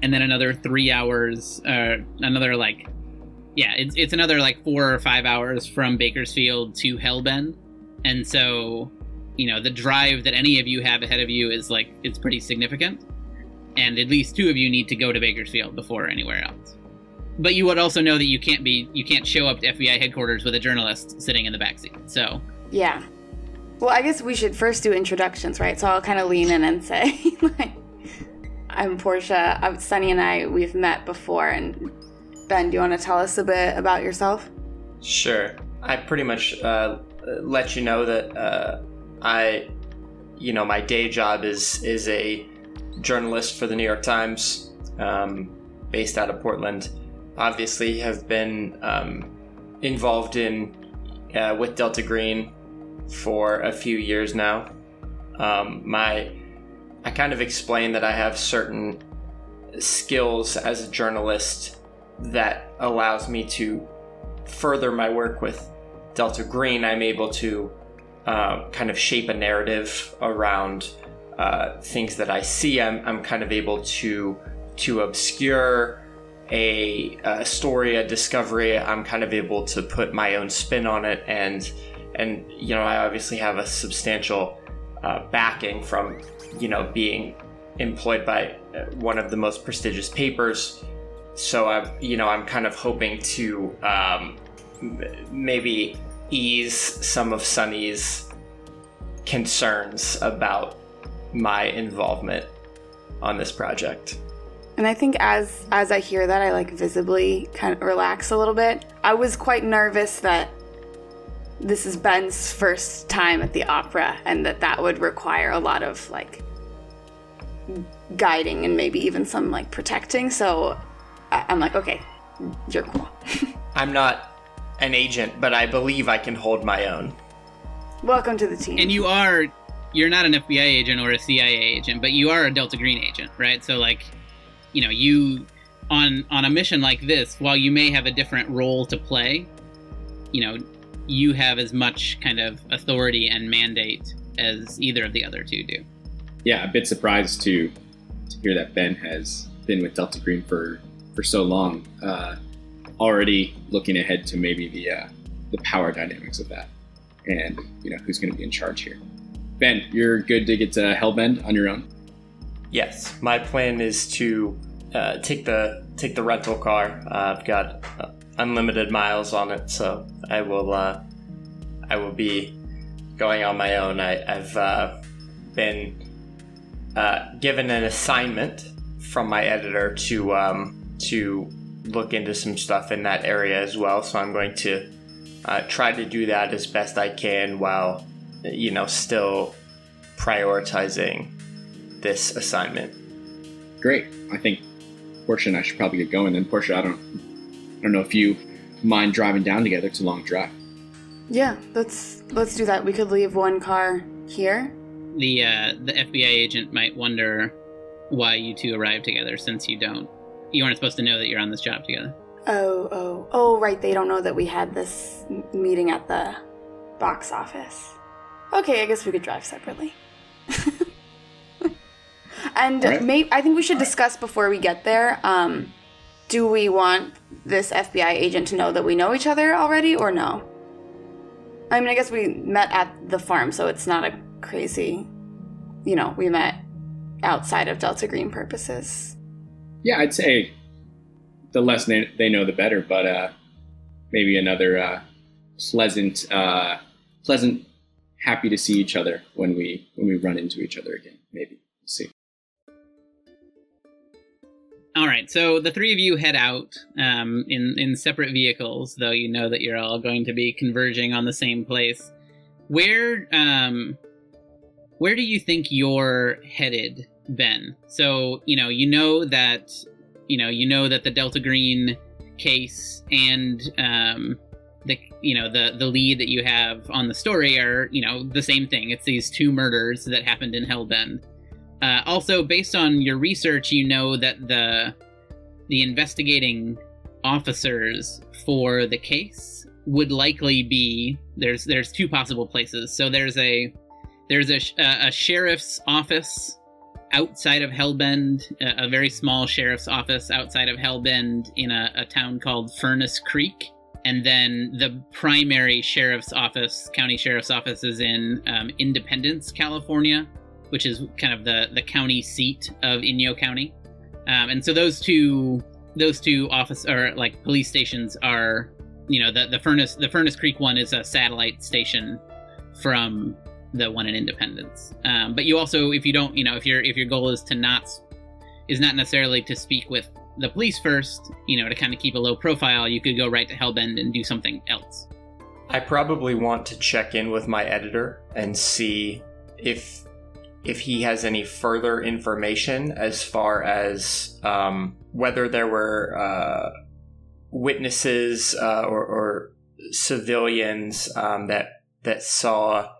and then another three hours, uh, another like, yeah, it's, it's another like four or five hours from Bakersfield to Hellbend. And so you know the drive that any of you have ahead of you is like it's pretty significant. And at least two of you need to go to bakersfield before anywhere else. But you would also know that you can't be you can't show up to fbi headquarters with a journalist sitting in the backseat so. Yeah. Well i guess we should first do introductions right? So i'll kind of lean in and say <laughs> like i'm portia. I'm, and i we've met before. And ben do you want to tell us a bit about yourself? Sure. I pretty much uh, let you know that uh, I, you know, my day job is is a journalist for the New York Times, um, based out of Portland. Obviously, have been um, involved in uh, with Delta Green for a few years now. Um, my, I kind of explained that I have certain skills as a journalist that allows me to further my work with Delta Green. I'm able to uh, kind of shape a narrative around uh, things that I see. I'm, I'm kind of able to to obscure a, a, story, a discovery. I'm kind of able to put my own spin on it, and and you know I obviously have a substantial uh, backing from you know being employed by uh, one of the most prestigious papers so I, you know, I'm kind of hoping to um, maybe ease some of Sunny's concerns about my involvement on this project. And I think as as I hear that, I like visibly kind of relax a little bit. I was quite nervous that this is Ben's first time at the opera, and that that would require a lot of like guiding and maybe even some like protecting. So I'm like, okay, you're cool. <laughs> I'm not an agent, but I believe I can hold my own. Welcome to the team. And you are you're not an FBI agent or a CIA agent, but you are a Delta Green agent, right? So like, you know, you on on a mission like this, while you may have a different role to play, you know, you have as much kind of authority and mandate as either of the other two do. Yeah, a bit surprised to to hear that Ben has been with Delta Green for for so long. Uh, already looking ahead to maybe the uh, the power dynamics of that, and you know who's going to be in charge here. Ben, you're good to get to Hellbend on your own. Yes, my plan is to uh, take the take the rental car. Uh, I've got uh, unlimited miles on it, so I will uh, I will be going on my own. I, I've uh, been given an assignment from my editor to um, to look into some stuff in that area as well. So I'm going to uh, try to do that as best I can while you know still prioritizing this assignment. Great. I think Portia and I should probably get going. Then Portia, I don't I don't know if you mind driving down together. It's a long drive. yeah, let's let's do that. We could leave one car here. The uh, the FBI agent might wonder why you two arrived together since you don't. You aren't supposed to know that you're on this job together. Oh, oh, oh, right. They don't know that we had this m- meeting at the box office. Okay, I guess we could drive separately. <laughs> and All right. may- I think we should discuss before we get there. Um, do we want this FBI agent to know that we know each other already, or no? I mean, I guess we met at the farm, so it's not a crazy. You know, we met outside of Delta Green purposes. Yeah, I'd say the less they, they know, the better. But uh, maybe another uh, pleasant, uh, pleasant, happy to see each other when we when we run into each other again. Maybe we'll see. All right, so the three of you head out um, in in separate vehicles, though you know that you're all going to be converging on the same place. Where um, where do you think you're headed, Ben? So you know you know that you know you know that the Delta Green case and um, the you know the the lead that you have on the story are you know the same thing. It's these two murders that happened in Hellbend. Uh, also, based on your research, you know that the the investigating officers for the case would likely be there's there's two possible places. So there's a there's a, a, a sheriff's office outside of Hellbend, a, a very small sheriff's office outside of Hellbend in a, a town called Furnace Creek. And then the primary sheriff's office, county sheriff's office, is in um, Independence, California, which is kind of the the county seat of Inyo County. Um, and so those two those two office or like police stations are, you know, the the furnace the Furnace Creek one is a satellite station from the one in Independence. Um, but you also, if you don't, you know, if your if your goal is to not is not necessarily to speak with the police first, you know, to kind of keep a low profile, you could go right to Hellbend and do something else. I probably want to check in with my editor and see if if he has any further information as far as um, whether there were uh, witnesses uh, or, or civilians um, that that saw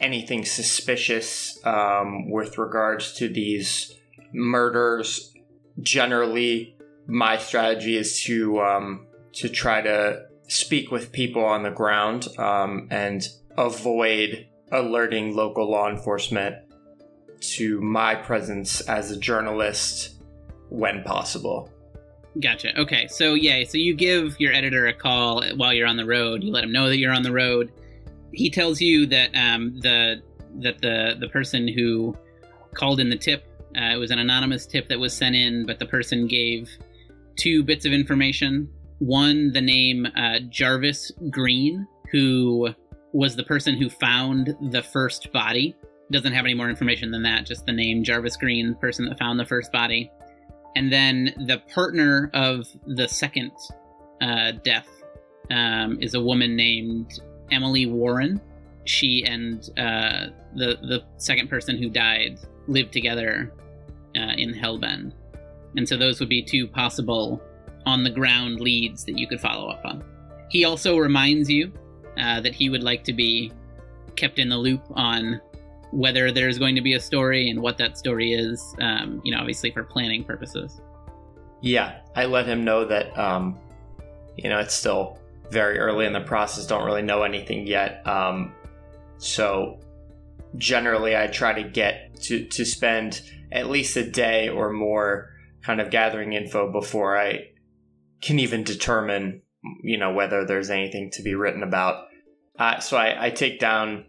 anything suspicious um, with regards to these murders. Generally, my strategy is to um, to try to speak with people on the ground um, and avoid alerting local law enforcement to my presence as a journalist when possible. Gotcha. Okay. So yeah, so you give your editor a call while you're on the road. You let him know that you're on the road. He tells you that um, the that the the person who called in the tip uh, it was an anonymous tip that was sent in, but the person gave two bits of information. One, the name uh, Jarvis Green, who was the person who found the first body. Doesn't have any more information than that, just the name Jarvis Green, person that found the first body. And then the partner of the second uh, death um, is a woman named Emily Warren. She and uh, the the second person who died lived together uh, in Hellbend, and so those would be two possible on the ground leads that you could follow up on. He also reminds you uh, that he would like to be kept in the loop on whether there's going to be a story and what that story is. Um, you know, obviously for planning purposes. Yeah, I let him know that um, you know it's still very early in the process. Don't really know anything yet. Um, so generally, I try to get to to spend at least a day or more kind of gathering info before I can even determine you know whether there's anything to be written about. Uh, so I, I, take down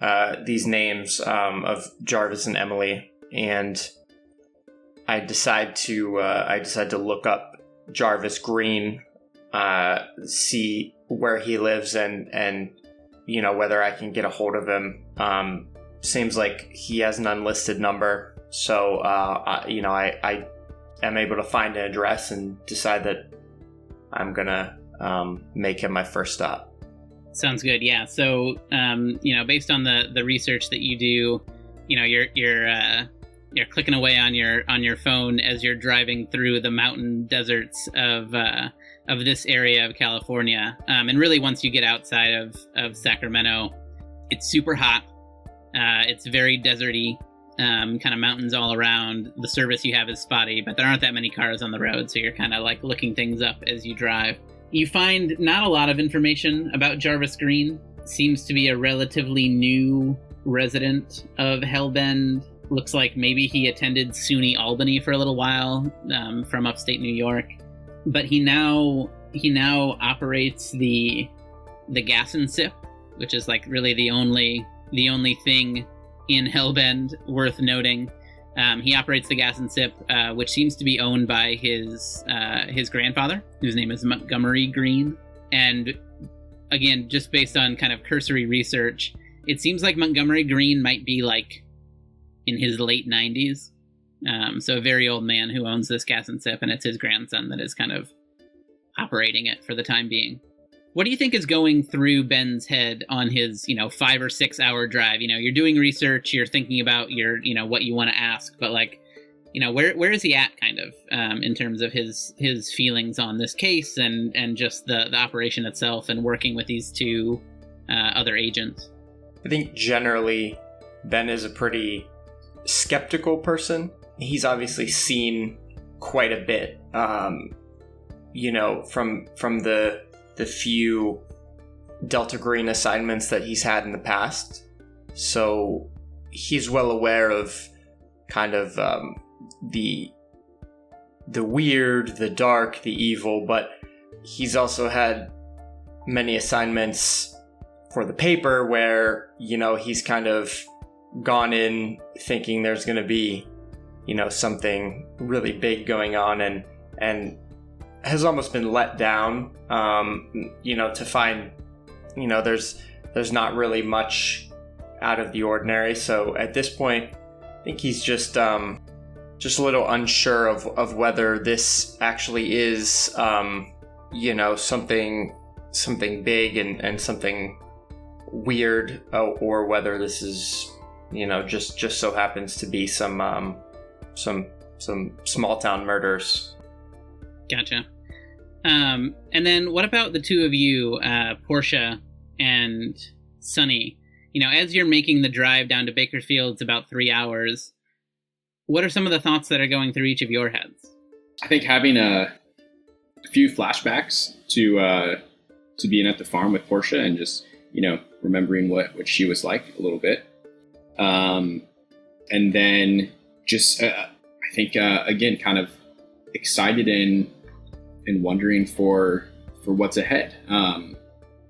uh, these names um, of Jarvis and Emily, and I decide to uh, I decide to look up Jarvis Green, uh, see where he lives, and and you know whether I can get a hold of him. Um, seems like he has an unlisted number, so uh, I, you know I, I am able to find an address and decide that I'm gonna um, make him my first stop. Sounds good. Yeah. So, um, you know, based on the the research that you do, you know, you're you're uh, you're clicking away on your on your phone as you're driving through the mountain deserts of uh, of this area of California. Um, and really, once you get outside of of Sacramento, it's super hot. Uh, it's very deserty, um, kind of mountains all around. The service you have is spotty, but there aren't that many cars on the road, so you're kind of like looking things up as you drive. You find not a lot of information about Jarvis Green. Seems to be a relatively new resident of Hellbend. Looks like maybe he attended SUNY Albany for a little while um, from upstate New York, but he now he now operates the the gas and sip, which is like really the only the only thing in Hellbend worth noting. Um, he operates the gas and sip, uh, which seems to be owned by his uh, his grandfather, whose name is Montgomery Green. And again, just based on kind of cursory research, it seems like Montgomery Green might be like in his late 90s. Um, so a very old man who owns this gas and sip, and it's his grandson that is kind of operating it for the time being. What do you think is going through Ben's head on his, you know, five or six hour drive? You know, you're doing research, you're thinking about your, you know, what you want to ask, but like, you know, where where is he at, kind of, um, in terms of his his feelings on this case and and just the the operation itself and working with these two uh, other agents? I think generally Ben is a pretty skeptical person. He's obviously seen quite a bit, um, you know, from from the the few Delta Green assignments that he's had in the past. So he's well aware of kind of um, the the weird, the dark, the evil, but he's also had many assignments for the paper where you know he's kind of gone in thinking there's going to be you know something really big going on and and has almost been let down. Um, you know, to find, you know, there's there's not really much out of the ordinary. So at this point, I think he's just um, just a little unsure of of whether this actually is, um, you know, something something big and and something weird, uh, or whether this is, you know, just just so happens to be some um, some some small town murders Gotcha. Um, and then what about the two of you, uh, Portia and Sunny? You know, as you're making the drive down to Bakersfield, it's about three hours. What are some of the thoughts that are going through each of your heads? I think having a, a few flashbacks to uh, to being at the farm with Portia and just you know remembering what what she was like a little bit, um, and then just uh, I think uh, again kind of excited and and wondering for for what's ahead. Um,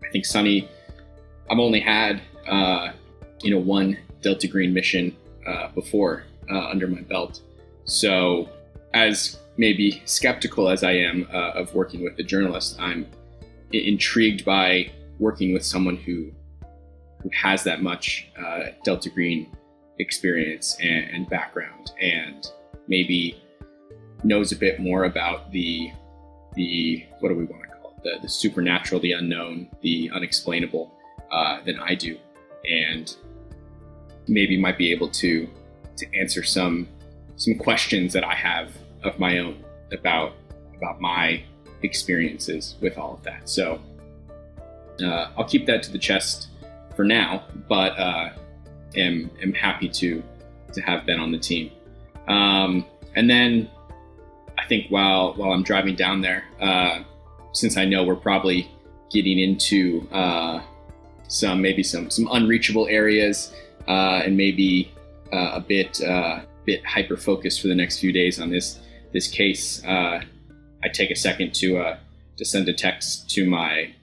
I think Sunny, I've only had uh, you know one Delta Green mission uh, before uh, under my belt, so as maybe skeptical as I am uh, of working with a journalist, I'm intrigued by working with someone who who has that much uh, Delta Green experience and, and, background, and maybe knows a bit more about the the what do we want to call it the, the supernatural, the unknown, the unexplainable uh, than I do, and maybe might be able to to answer some some questions that I have of my own about about my experiences with all of that. So uh, I'll keep that to the chest for now, but uh, am am happy to to have been on the team. Um, and then I think while while I'm driving down there, uh, since I know we're probably getting into uh, some maybe some some unreachable areas uh, and maybe uh, a bit uh, bit hyper focused for the next few days on this this case, uh, I take a second to to send a text to my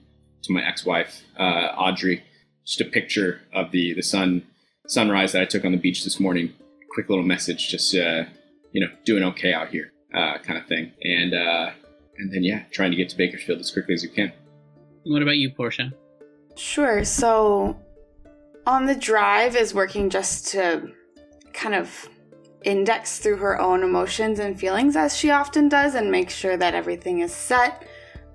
to my ex-wife Audrey, just a picture of the the sun sunrise that I took on the beach this morning. Quick little message, just uh, you know, doing okay out here, uh, kind of thing, and uh, and then yeah, trying to get to Bakersfield as quickly as you can. What about you, Portia? Sure. So on the drive is working just to kind of index through her own emotions and feelings as she often does and make sure that everything is set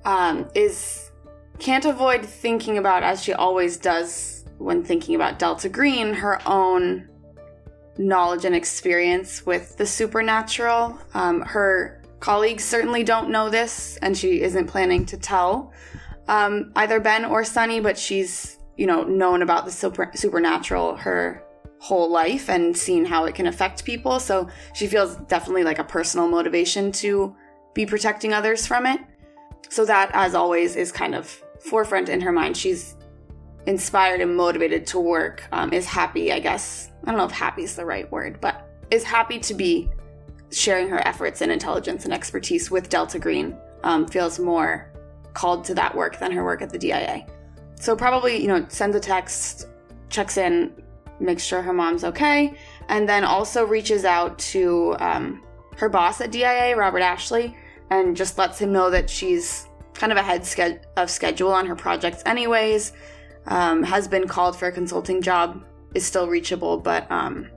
um, is can't avoid thinking about as she always does when thinking about delta green her own knowledge and experience with the supernatural um, her colleagues certainly don't know this and she isn't planning to tell um, either ben or sunny but she's you know known about the super- supernatural her whole life and seeing how it can affect people. So she feels definitely like a personal motivation to be protecting others from it. So that, as always, is kind of forefront in her mind. She's inspired and motivated to work, um, is happy, I guess. I don't know if happy is the right word, but is happy to be sharing her efforts and intelligence and expertise with Delta Green. Um, feels more called to that work than her work at the DIA. So probably, you know, sends a text, checks in, makes sure her mom's okay, and then also reaches out to um, her boss at DIA, Robert Ashley, and just lets him know that she's kind of ahead of schedule on her projects, anyways. Um, has been called for a consulting job, is still reachable, but um,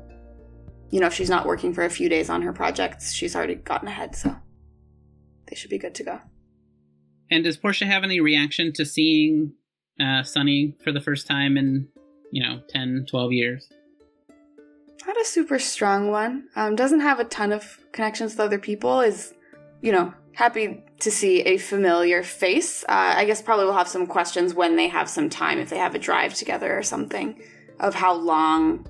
you know, if she's not working for a few days on her projects, she's already gotten ahead, so they should be good to go. And does Portia have any reaction to seeing uh, Sunny for the first time in you know 10 12 years not a super strong one um, doesn't have a ton of connections with other people is you know happy to see a familiar face uh, i guess probably we'll have some questions when they have some time if they have a drive together or something of how long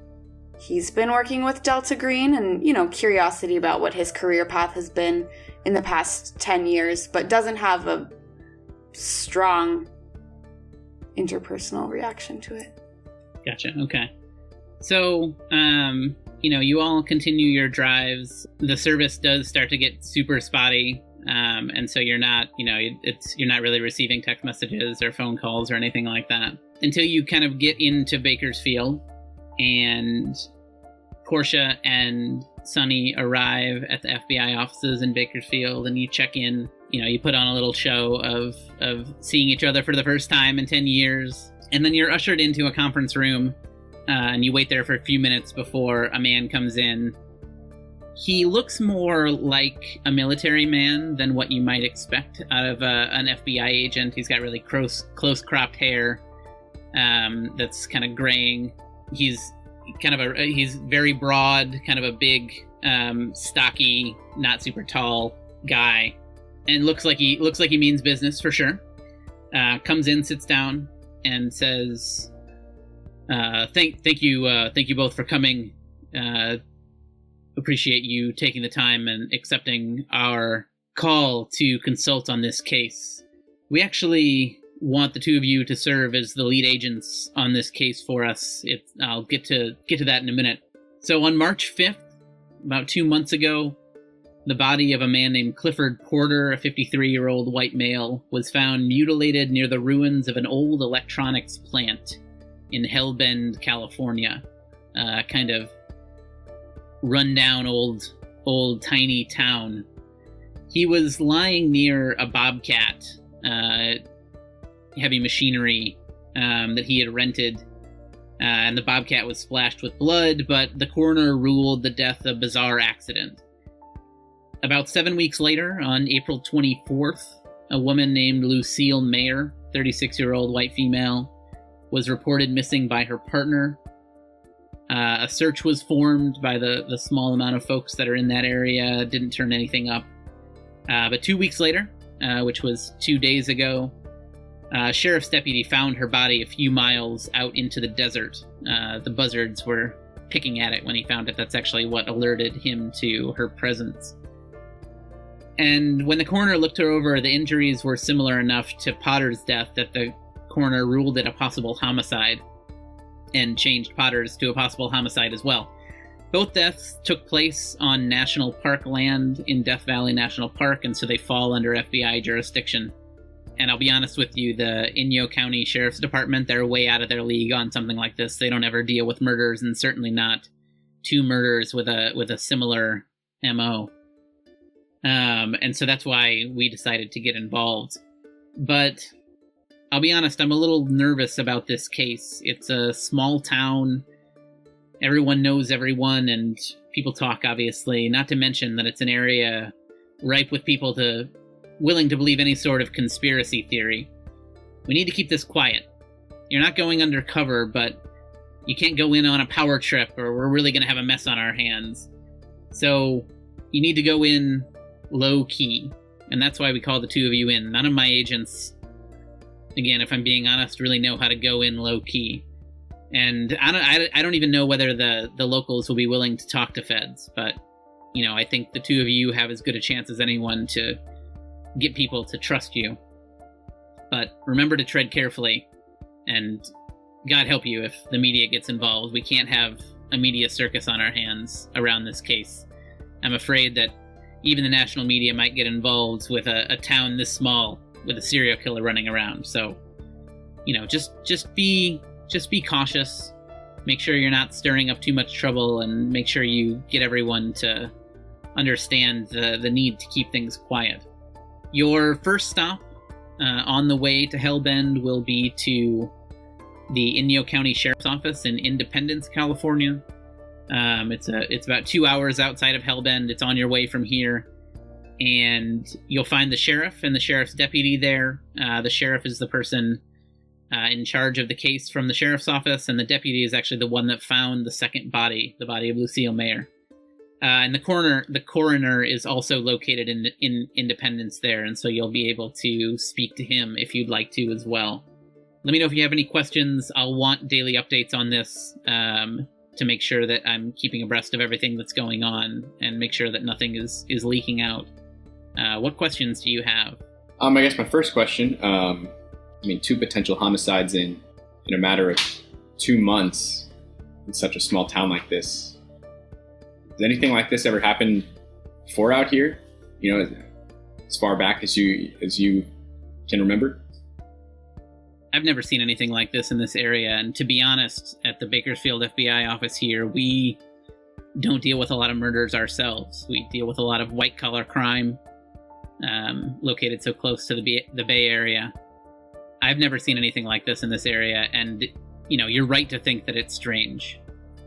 he's been working with delta green and you know curiosity about what his career path has been in the past 10 years but doesn't have a strong interpersonal reaction to it Gotcha. Okay. So, um, you know, you all continue your drives. The service does start to get super spotty, um, and so you're not, you know, it's you're not really receiving text messages or phone calls or anything like that until you kind of get into Bakersfield, and Portia and Sunny arrive at the FBI offices in Bakersfield, and you check in. You know, you put on a little show of of seeing each other for the first time in ten years and then you're ushered into a conference room, uh, and you wait there for a few minutes before a man comes in. He looks more like a military man than what you might expect out of a, uh, an FBI agent. He's got really close, close cropped hair um, that's kind of graying. He's kind of a he's very broad, kind of a big, um, stocky, not super tall guy, and looks like he looks like he means business for sure. Uh, comes in, sits down, and says, uh, "Thank, thank you, uh, thank you both for coming. Appreciate you taking the time and accepting our call to consult on this case. We actually want the two of you to serve as the lead agents on this case for us. It, I'll get to get to that in a minute. So on March 5th, about two months ago, the body of a man named Clifford Porter, a 53 year old white male, was found mutilated near the ruins of an old electronics plant in Hellbend, California. Uh, kind of rundown old, old tiny town. He was lying near a bobcat, uh, heavy machinery um, that he had rented, uh, and the bobcat was splashed with blood, but the coroner ruled the death a bizarre accident. About seven weeks later, on April 24th, a woman named Lucille Mayer, 36 year old white female, was reported missing by her partner. Uh, a search was formed by the, the small amount of folks that are in that area, didn't turn anything up. Uh, but two weeks later, uh, which was two days ago, uh, sheriff's deputy found her body a few miles out into the desert. Uh, the buzzards were picking at it when he found it. That's actually what alerted him to her presence. And when the coroner looked her over, the injuries were similar enough to Potter's death that the coroner ruled it a possible homicide and changed Potter's to a possible homicide as well. Both deaths took place on national park land in Death Valley National Park, and so they fall under FBI jurisdiction. And I'll be honest with you, the Inyo County Sheriff's Department, they're way out of their league on something like this. They don't ever deal with murders, and certainly not two murders with a with a similar MO. Um, and so that's why we decided to get involved. But I'll be honest, I'm a little nervous about this case. It's a small town. Everyone knows everyone, and people talk, obviously. Not to mention that it's an area ripe with people to willing to believe any sort of conspiracy theory. We need to keep this quiet. You're not going undercover, but you can't go in on a power trip, or we're really going to have a mess on our hands. So you need to go in low key, and that's why we call the two of you in. None of my agents, again, if I'm being honest, really know how to go in low key, and I don't, I, I don't even know whether the the locals will be willing to talk to feds. But you know, I think the two of you have as good a chance as anyone to get people to trust you. But remember to tread carefully, and God help you if the media gets involved. We can't have a media circus on our hands around this case. I'm afraid that even the national media might get involved with a, a town this small with a serial killer running around. So, you know, just just be just be cautious. Make sure you're not stirring up too much trouble, and make sure you get everyone to understand the the need to keep things quiet. Your first stop uh, on the way to Hellbend will be to the Inyo County Sheriff's Office in Independence, California. Um, it's a it's about two hours outside of Hellbend. It's on your way from here, and you'll find the sheriff and the sheriff's deputy there. Uh, the sheriff is the person uh, in charge of the case from the sheriff's office, and the deputy is actually the one that found the second body, the body of Lucille Mayer. Uh, and the coroner, the coroner is also located in in Independence there, and so you'll be able to speak to him if you'd like to as well. Let me know if you have any questions. I'll want daily updates on this. Um, to make sure that I'm keeping abreast of everything that's going on and make sure that nothing is is leaking out. Uh, what questions do you have? Um, I guess my first question. Um, I mean, two potential homicides in in a matter of two months in such a small town like this. Has anything like this ever happened before out here? You know, as far back as you as you can remember. I've never seen anything like this in this area, and to be honest, at the Bakersfield FBI office here, we don't deal with a lot of murders ourselves. We deal with a lot of white collar crime, um, located so close to the Bay, the Bay Area. I've never seen anything like this in this area, and you know, you're right to think that it's strange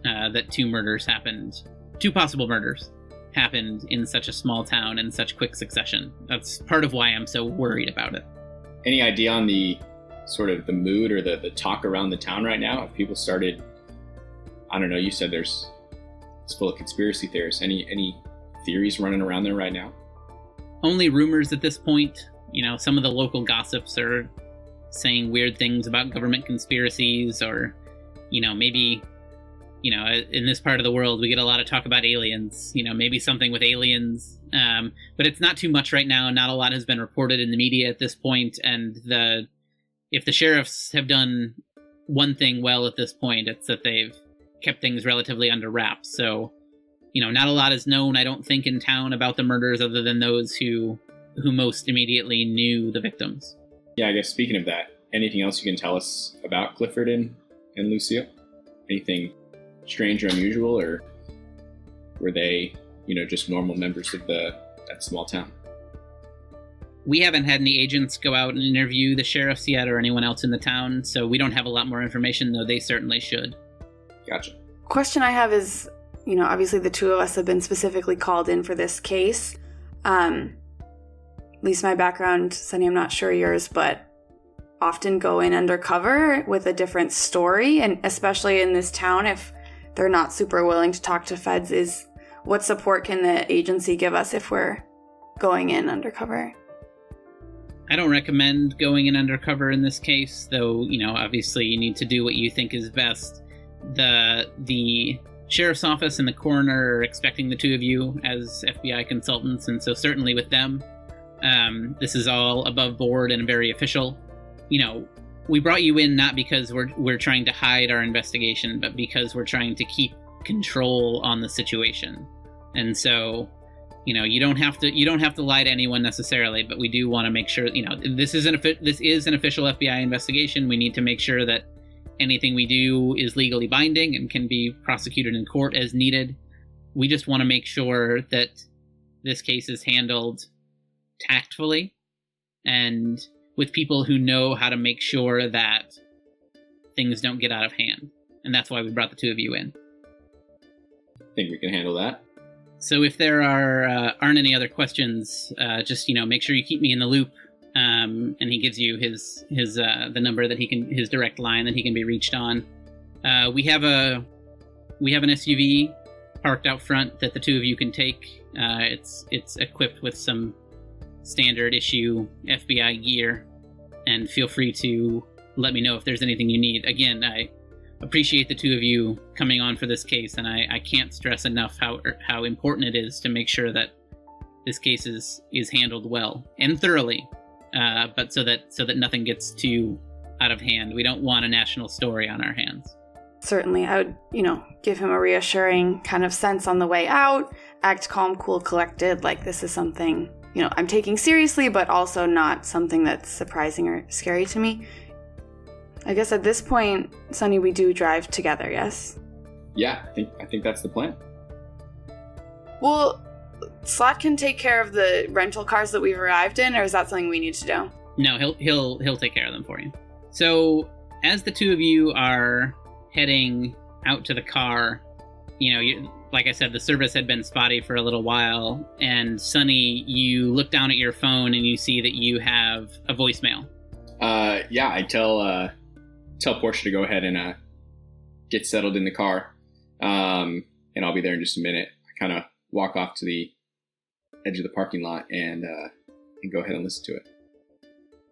uh, that two murders happened, two possible murders happened in such a small town in such quick succession. That's part of why I'm so worried about it. Any idea on the sort of the mood or the, the talk around the town right now? If people started, I don't know, you said there's it's full of conspiracy theorists. Any any theories running around there right now? Only rumors at this point. You know, some of the local gossips are saying weird things about government conspiracies, or you know, maybe you know, in this part of the world, we get a lot of talk about aliens. You know, maybe something with aliens, um, but it's not too much right now. Not a lot has been reported in the media at this point, and the if the sheriffs have done one thing well at this point, it's that they've kept things relatively under wraps. So, you know, not a lot is known, I don't think, in town about the murders other than those who who most immediately knew the victims. Yeah, I guess speaking of that, anything else you can tell us about Clifford and, and Lucille? Anything strange or unusual, or were they, you know, just normal members of the that small town? we haven't had any agents go out and interview the sheriffs yet or anyone else in the town, so we don't have a lot more information, though they certainly should. Gotcha. Question I have is, you know, obviously the two of us have been specifically called in for this case. Um, at least my background, Sunny, I'm not sure yours, but often go in undercover with a different story, and especially in this town, if they're not super willing to talk to feds, is what support can the agency give us if we're going in undercover? I don't recommend going in undercover in this case, though, you know, obviously you need to do what you think is best. The the sheriff's office and the coroner are expecting the two of you as FBI consultants, and so certainly with them, um, this is all above board and very official. You know, we brought you in not because we're we're trying to hide our investigation, but because we're trying to keep control on the situation. And so you know you don't have to you don't have to lie to anyone necessarily but we do want to make sure you know this is an this is an official FBI investigation we need to make sure that anything we do is legally binding and can be prosecuted in court as needed. We just want to make sure that this case is handled tactfully and with people who know how to make sure that things don't get out of hand. And that's why we brought the two of you in. I think we can handle that? So if there are uh, aren't any other questions, uh, just you know make sure you keep me in the loop. Um, and he gives you his his uh, the number that he can his direct line that he can be reached on. Uh, we have a we have an SUV parked out front that the two of you can take. Uh, it's it's equipped with some standard issue FBI gear, and feel free to let me know if there's anything you need. Again, I appreciate the two of you coming on for this case, and I, I can't stress enough how how important it is to make sure that this case is is handled well and thoroughly, uh, but so that so that nothing gets too out of hand. We don't want a national story on our hands. Certainly, I would, you know, give him a reassuring kind of sense on the way out. Act calm, cool, collected. Like this is something you know I'm taking seriously, but also not something that's surprising or scary to me. I guess at this point, Sunny, we do drive together, yes? Yeah, I think I think that's the plan. Well, Slot can take care of the rental cars that we've arrived in, or is that something we need to do? No, he'll he'll he'll take care of them for you. So, as the two of you are heading out to the car, you know, you, like I said, the service had been spotty for a little while, and Sunny, you look down at your phone and you see that you have a voicemail. Uh, yeah, I tell uh, tell Portia to go ahead and uh, get settled in the car, um, and I'll be there in just a minute. I kind of walk off to the edge of the parking lot and uh, and go ahead and listen to it.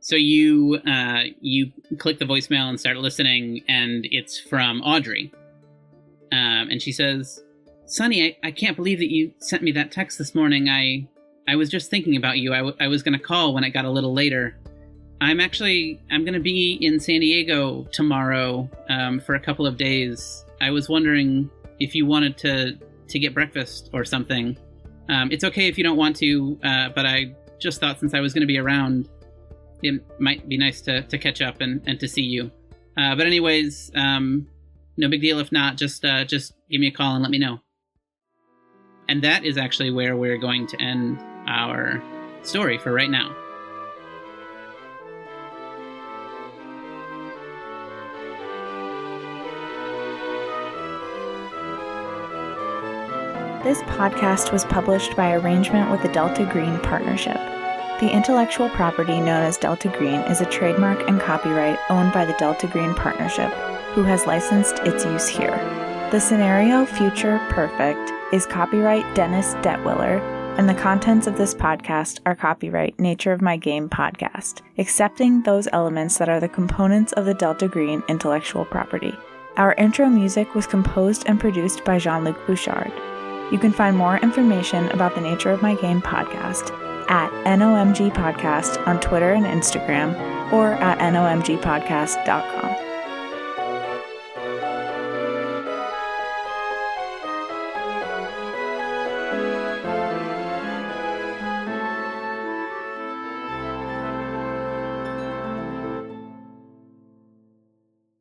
So you uh, you click the voicemail and start listening, and it's from Audrey, um, and she says, "Sunny, I, I can't believe that you sent me that text this morning. I I was just thinking about you. I, w- I was going to call when it got a little later. I'm actually I'm going to be in San Diego tomorrow um, for a couple of days. I was wondering if you wanted to to get breakfast or something. Um, it's okay if you don't want to, uh, but I just thought since I was going to be around, it might be nice to, to catch up and, and to see you. Uh, but anyways, um, no big deal if not. Just uh, just give me a call and let me know. And that is actually where we're going to end our story for right now. This podcast was published by arrangement with the Delta Green Partnership. The intellectual property known as Delta Green is a trademark and copyright owned by the Delta Green Partnership, who has licensed its use here. The scenario Future Perfect is copyright Dennis Detwiller, and the contents of this podcast are copyright Nature of My Game podcast, excepting those elements that are the components of the Delta Green intellectual property. Our intro music was composed and produced by Jean Luc Bouchard. You can find more information about the Nature of My Game podcast at NOMG Podcast on Twitter and Instagram or at nomgpodcast.com.